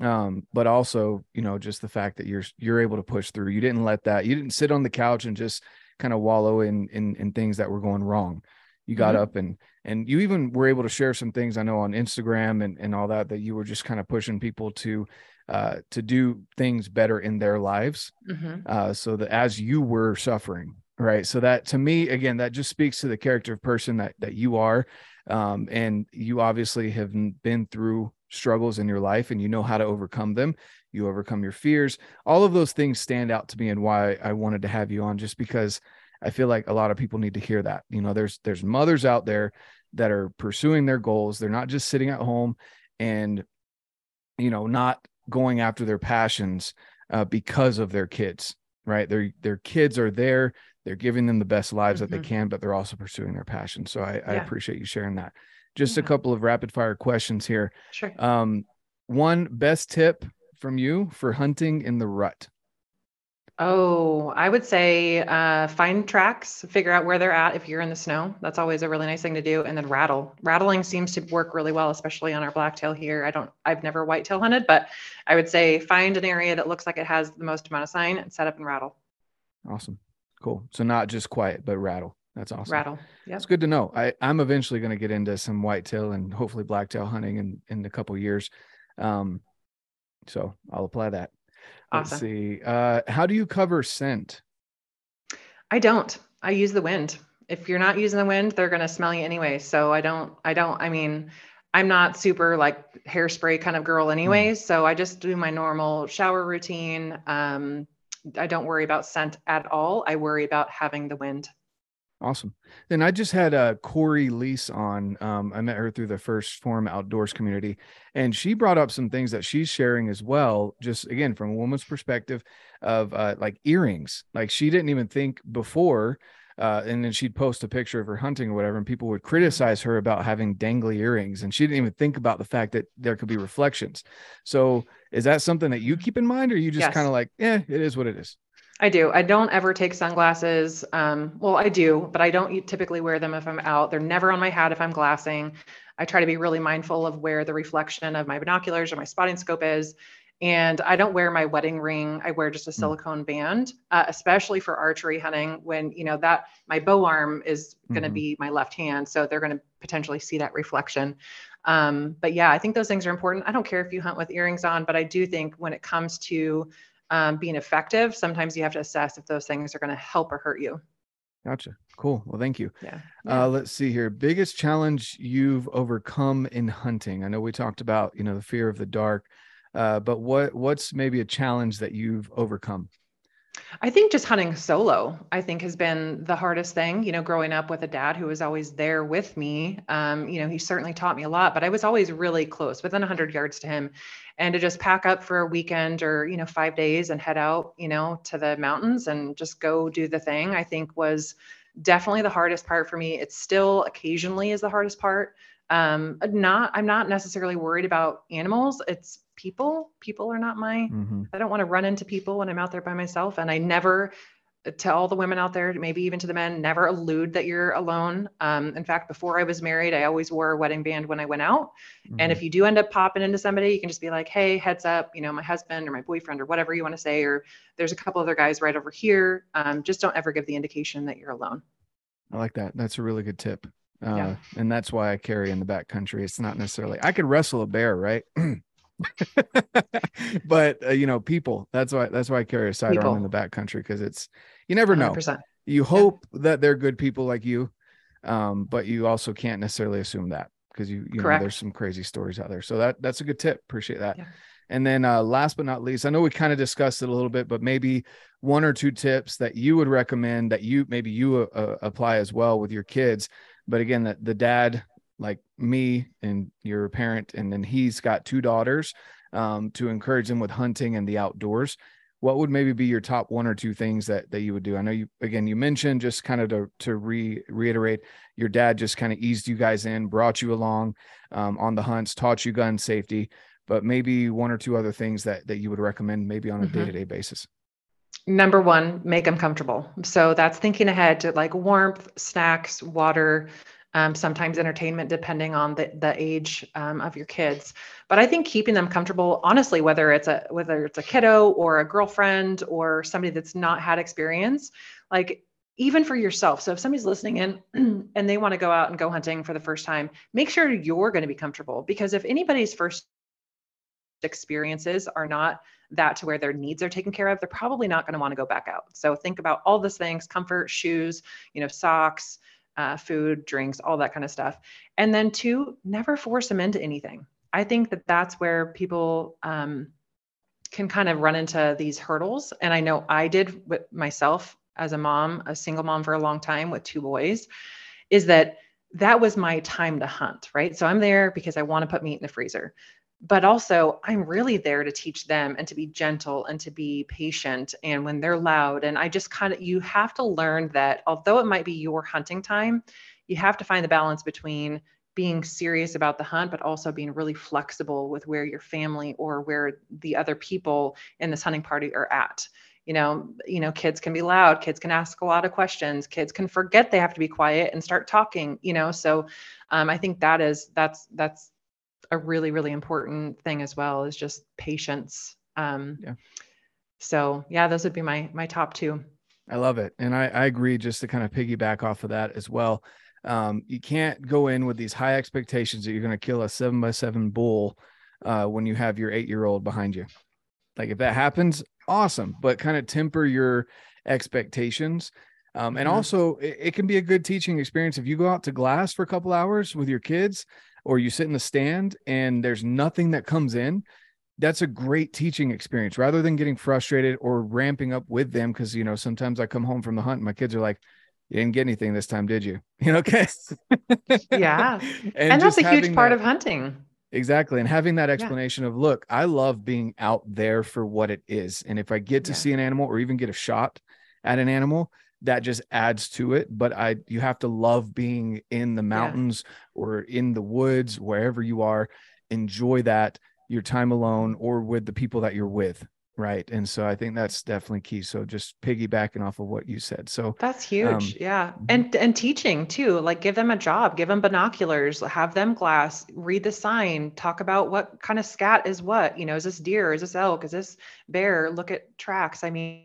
A: um, but also you know just the fact that you're you're able to push through. You didn't let that. You didn't sit on the couch and just kind of wallow in in in things that were going wrong. You got mm-hmm. up and and you even were able to share some things I know on Instagram and and all that that you were just kind of pushing people to uh, to do things better in their lives. Mm-hmm. Uh, so that as you were suffering, right? So that to me, again, that just speaks to the character of person that that you are, um, and you obviously have been through struggles in your life, and you know how to overcome them. You overcome your fears. All of those things stand out to me, and why I wanted to have you on, just because I feel like a lot of people need to hear that. You know, there's there's mothers out there that are pursuing their goals. They're not just sitting at home and you know not going after their passions uh, because of their kids right their their kids are there they're giving them the best lives mm-hmm. that they mm-hmm. can but they're also pursuing their passion so i, yeah. I appreciate you sharing that just yeah. a couple of rapid fire questions here
B: sure
A: um one best tip from you for hunting in the rut
B: Oh, I would say uh, find tracks, figure out where they're at if you're in the snow. That's always a really nice thing to do. And then rattle. Rattling seems to work really well, especially on our blacktail here. I don't, I've never whitetail hunted, but I would say find an area that looks like it has the most amount of sign and set up and rattle.
A: Awesome. Cool. So not just quiet, but rattle. That's awesome.
B: Rattle. Yeah.
A: It's good to know. I, I'm eventually going to get into some whitetail and hopefully blacktail hunting in, in a couple years. Um, so I'll apply that.
B: Awesome.
A: Let's see. Uh, how do you cover scent?
B: I don't. I use the wind. If you're not using the wind, they're going to smell you anyway. So I don't, I don't, I mean, I'm not super like hairspray kind of girl anyways. Mm. So I just do my normal shower routine. Um, I don't worry about scent at all. I worry about having the wind.
A: Awesome. Then I just had uh, Corey Lease on. Um, I met her through the first Forum Outdoors community, and she brought up some things that she's sharing as well. Just again from a woman's perspective of uh, like earrings. Like she didn't even think before, uh, and then she'd post a picture of her hunting or whatever, and people would criticize her about having dangly earrings, and she didn't even think about the fact that there could be reflections. So, is that something that you keep in mind, or you just yes. kind of like, yeah, it is what it is?
B: I do. I don't ever take sunglasses. Um, well, I do, but I don't typically wear them if I'm out. They're never on my hat if I'm glassing. I try to be really mindful of where the reflection of my binoculars or my spotting scope is. And I don't wear my wedding ring. I wear just a hmm. silicone mm. band, uh, especially for archery hunting when, you know, that my bow arm is going to mm-hmm. be my left hand. So they're going to potentially see that reflection. Um, but yeah, I think those things are important. I don't care if you hunt with earrings on, but I do think when it comes to um, being effective, sometimes you have to assess if those things are going to help or hurt you.
A: Gotcha. Cool. Well, thank you.
B: Yeah.
A: yeah. Uh, let's see here. Biggest challenge you've overcome in hunting. I know we talked about, you know, the fear of the dark, uh, but what what's maybe a challenge that you've overcome?
B: I think just hunting solo, I think has been the hardest thing. You know, growing up with a dad who was always there with me. Um, you know, he certainly taught me a lot, but I was always really close, within 100 yards to him. And to just pack up for a weekend or, you know, five days and head out, you know, to the mountains and just go do the thing, I think was definitely the hardest part for me. It still occasionally is the hardest part. Um, not, I'm not necessarily worried about animals. It's people. People are not my, mm-hmm. I don't want to run into people when I'm out there by myself. And I never, to all the women out there, maybe even to the men, never allude that you're alone. Um, in fact, before I was married, I always wore a wedding band when I went out. Mm-hmm. And if you do end up popping into somebody, you can just be like, hey, heads up, you know, my husband or my boyfriend or whatever you want to say, or there's a couple other guys right over here. Um, just don't ever give the indication that you're alone.
A: I like that. That's a really good tip. Uh, yeah. And that's why I carry in the back country. It's not necessarily, I could wrestle a bear, right? (clears throat) (laughs) but uh, you know, people. That's why. That's why I carry a sidearm people. in the back country because it's you never know. 100%. You hope yeah. that they're good people like you, um, but you also can't necessarily assume that because you you Correct. know there's some crazy stories out there. So that that's a good tip. Appreciate that. Yeah. And then uh, last but not least, I know we kind of discussed it a little bit, but maybe one or two tips that you would recommend that you maybe you uh, uh apply as well with your kids. But again, that the dad like me and you're a parent and then he's got two daughters um, to encourage them with hunting and the outdoors. What would maybe be your top one or two things that that you would do? I know you again you mentioned just kind of to to re, reiterate your dad just kind of eased you guys in brought you along um, on the hunts taught you gun safety but maybe one or two other things that that you would recommend maybe on a mm-hmm. day-to-day basis.
B: Number one make them comfortable. So that's thinking ahead to like warmth snacks water um, sometimes entertainment depending on the, the age um, of your kids. But i think keeping them comfortable honestly whether it's a whether it's a kiddo or a girlfriend or somebody that's not had experience like even for yourself. So if somebody's listening in (clears throat) and they want to go out and go hunting for the first time make sure you're going to be comfortable. Because if anybody's first experiences are not that to where their needs are taken care of they're probably not going to want to go back out. So think about all those things comfort shoes you know socks uh, food, drinks, all that kind of stuff. And then two, never force them into anything. I think that that's where people um, can kind of run into these hurdles. And I know I did with myself as a mom, a single mom for a long time with two boys, is that that was my time to hunt, right? So I'm there because I want to put meat in the freezer but also i'm really there to teach them and to be gentle and to be patient and when they're loud and i just kind of you have to learn that although it might be your hunting time you have to find the balance between being serious about the hunt but also being really flexible with where your family or where the other people in this hunting party are at. You know you know kids can be loud kids can ask a lot of questions kids can forget they have to be quiet and start talking you know so um, i think that is that's that's a really really important thing as well is just patience um, yeah. so yeah those would be my my top two
A: i love it and i i agree just to kind of piggyback off of that as well um, you can't go in with these high expectations that you're going to kill a seven by seven bull uh, when you have your eight year old behind you like if that happens awesome, but kind of temper your expectations. Um, and mm-hmm. also, it, it, can be a good teaching experience if you go out to glass for a couple hours with your kids, or you sit in the stand and there's nothing that comes in. That's a great teaching experience rather than getting frustrated or ramping up with them. Cause, you know, sometimes I come home from the hunt and my kids are like, you didn't get anything this time, did you? (laughs) You know, okay.
B: yeah. (laughs) and, and that's a huge part that, of hunting.
A: Exactly. And having that explanation yeah. of, look, I love being out there for what it is. And if I get to yeah. see an animal or even get a shot at an animal, that just adds to it. But I, you have to love being in the mountains yeah. or in the woods, wherever you are. Enjoy that, your time alone or with the people that you're with. Right. And so I think that's definitely key. So just piggybacking off of what you said. So
B: that's huge. Um, yeah. Mm-hmm. And and teaching too. Like give them a job, give them binoculars, have them glass, read the sign, talk about what kind of scat is what. You know, is this deer? Is this elk? Is this bear? Look at tracks. I mean,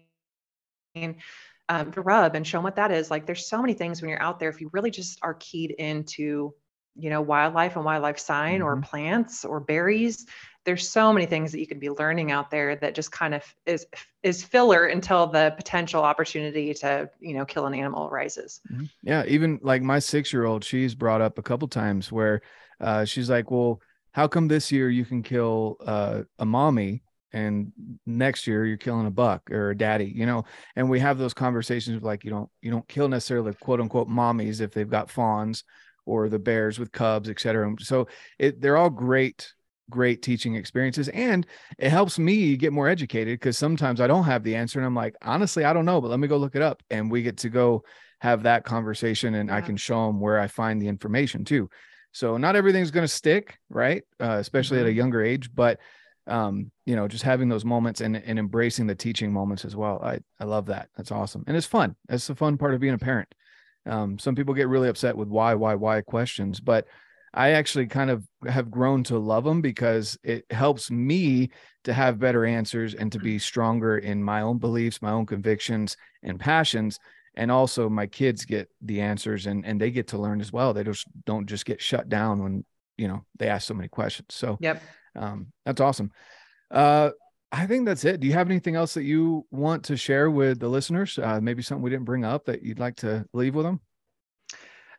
B: um, the rub and show them what that is. Like there's so many things when you're out there. If you really just are keyed into, you know, wildlife and wildlife sign mm-hmm. or plants or berries, there's so many things that you could be learning out there that just kind of is is filler until the potential opportunity to you know kill an animal arises
A: mm-hmm. yeah even like my six year old she's brought up a couple times where uh, she's like well how come this year you can kill uh, a mommy and next year you're killing a buck or a daddy you know and we have those conversations like you don't you don't kill necessarily quote unquote mommies if they've got fawns or the bears with cubs etc so it they're all great great teaching experiences and it helps me get more educated because sometimes I don't have the answer and I'm like, honestly, I don't know, but let me go look it up. And we get to go have that conversation and yeah. I can show them where I find the information too. So not everything's going to stick, right? Uh, especially mm-hmm. at a mm-hmm. younger age, but um, you know, just having those moments and, and embracing the teaching moments as well. I, I love that. That's awesome. And it's fun. That's the fun part of being a parent. Um, some people get really upset with why, why, why questions, but I actually kind of have grown to love them because it helps me to have better answers and to be stronger in my own beliefs, my own convictions and passions. And also my kids get the answers and, and they get to learn as well. They just don't just get shut down when, you know, they ask so many questions. So
B: yep.
A: Um, that's awesome. Uh, I think that's it. Do you have anything else that you want to share with the listeners? Uh, maybe something we didn't bring up that you'd like to leave with them?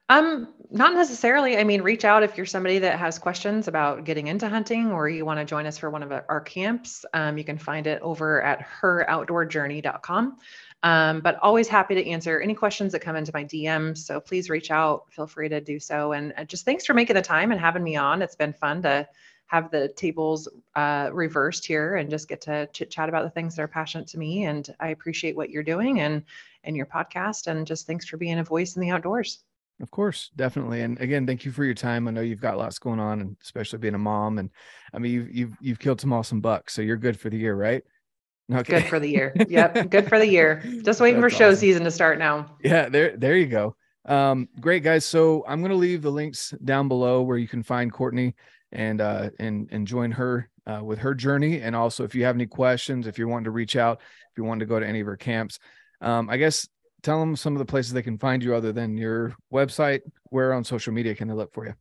B: Um, not necessarily. I mean, reach out if you're somebody that has questions about getting into hunting or you want to join us for one of our camps. Um, you can find it over at heroutdoorjourney.com. Um, but always happy to answer any questions that come into my DMs. So please reach out. Feel free to do so. And uh, just thanks for making the time and having me on. It's been fun to have the tables uh, reversed here and just get to chit chat about the things that are passionate to me. And I appreciate what you're doing and and your podcast. And just thanks for being a voice in the outdoors.
A: Of course, definitely. And again, thank you for your time. I know you've got lots going on, and especially being a mom. And I mean, you've you've you've killed some awesome bucks, so you're good for the year, right?
B: Okay. Good for the year. Yep, good for the year. (laughs) Just waiting That's for show awesome. season to start now.
A: Yeah, there there you go. Um, great guys. So I'm gonna leave the links down below where you can find Courtney and uh and and join her uh, with her journey. And also, if you have any questions, if you're wanting to reach out, if you want to go to any of her camps, um, I guess tell them some of the places they can find you other than your website. Where on social media can they look for you?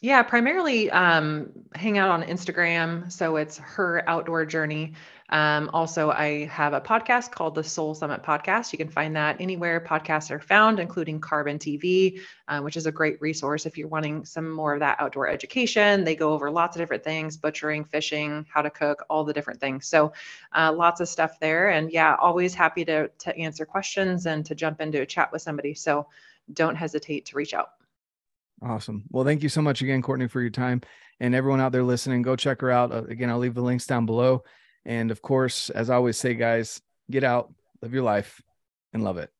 B: Yeah, primarily um, hang out on Instagram. So it's her outdoor journey. Um, also, I have a podcast called the Soul Summit Podcast. You can find that anywhere podcasts are found, including Carbon TV, uh, which is a great resource if you're wanting some more of that outdoor education. They go over lots of different things butchering, fishing, how to cook, all the different things. So, uh, lots of stuff there. And yeah, always happy to, to answer questions and to jump into a chat with somebody. So, don't hesitate to reach out.
A: Awesome. Well, thank you so much again, Courtney, for your time. And everyone out there listening, go check her out. Uh, again, I'll leave the links down below. And of course, as I always say, guys, get out, live your life, and love it.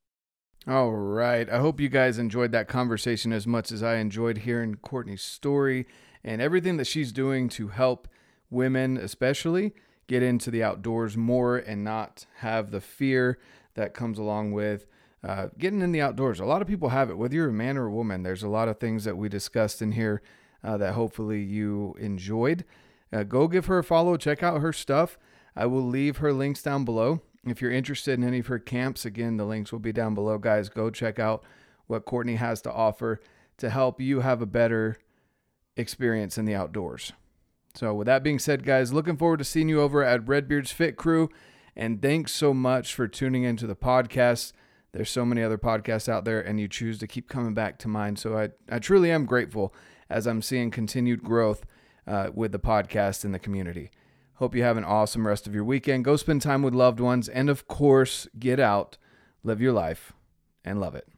A: All right. I hope you guys enjoyed that conversation as much as I enjoyed hearing Courtney's story and everything that she's doing to help women, especially get into the outdoors more and not have the fear that comes along with uh, getting in the outdoors. A lot of people have it, whether you're a man or a woman. There's a lot of things that we discussed in here uh, that hopefully you enjoyed. Uh, go give her a follow, check out her stuff. I will leave her links down below. If you're interested in any of her camps, again, the links will be down below, guys. Go check out what Courtney has to offer to help you have a better experience in the outdoors. So, with that being said, guys, looking forward to seeing you over at Redbeard's Fit Crew. And thanks so much for tuning into the podcast. There's so many other podcasts out there, and you choose to keep coming back to mine. So, I, I truly am grateful as I'm seeing continued growth uh, with the podcast and the community. Hope you have an awesome rest of your weekend. Go spend time with loved ones. And of course, get out, live your life, and love it.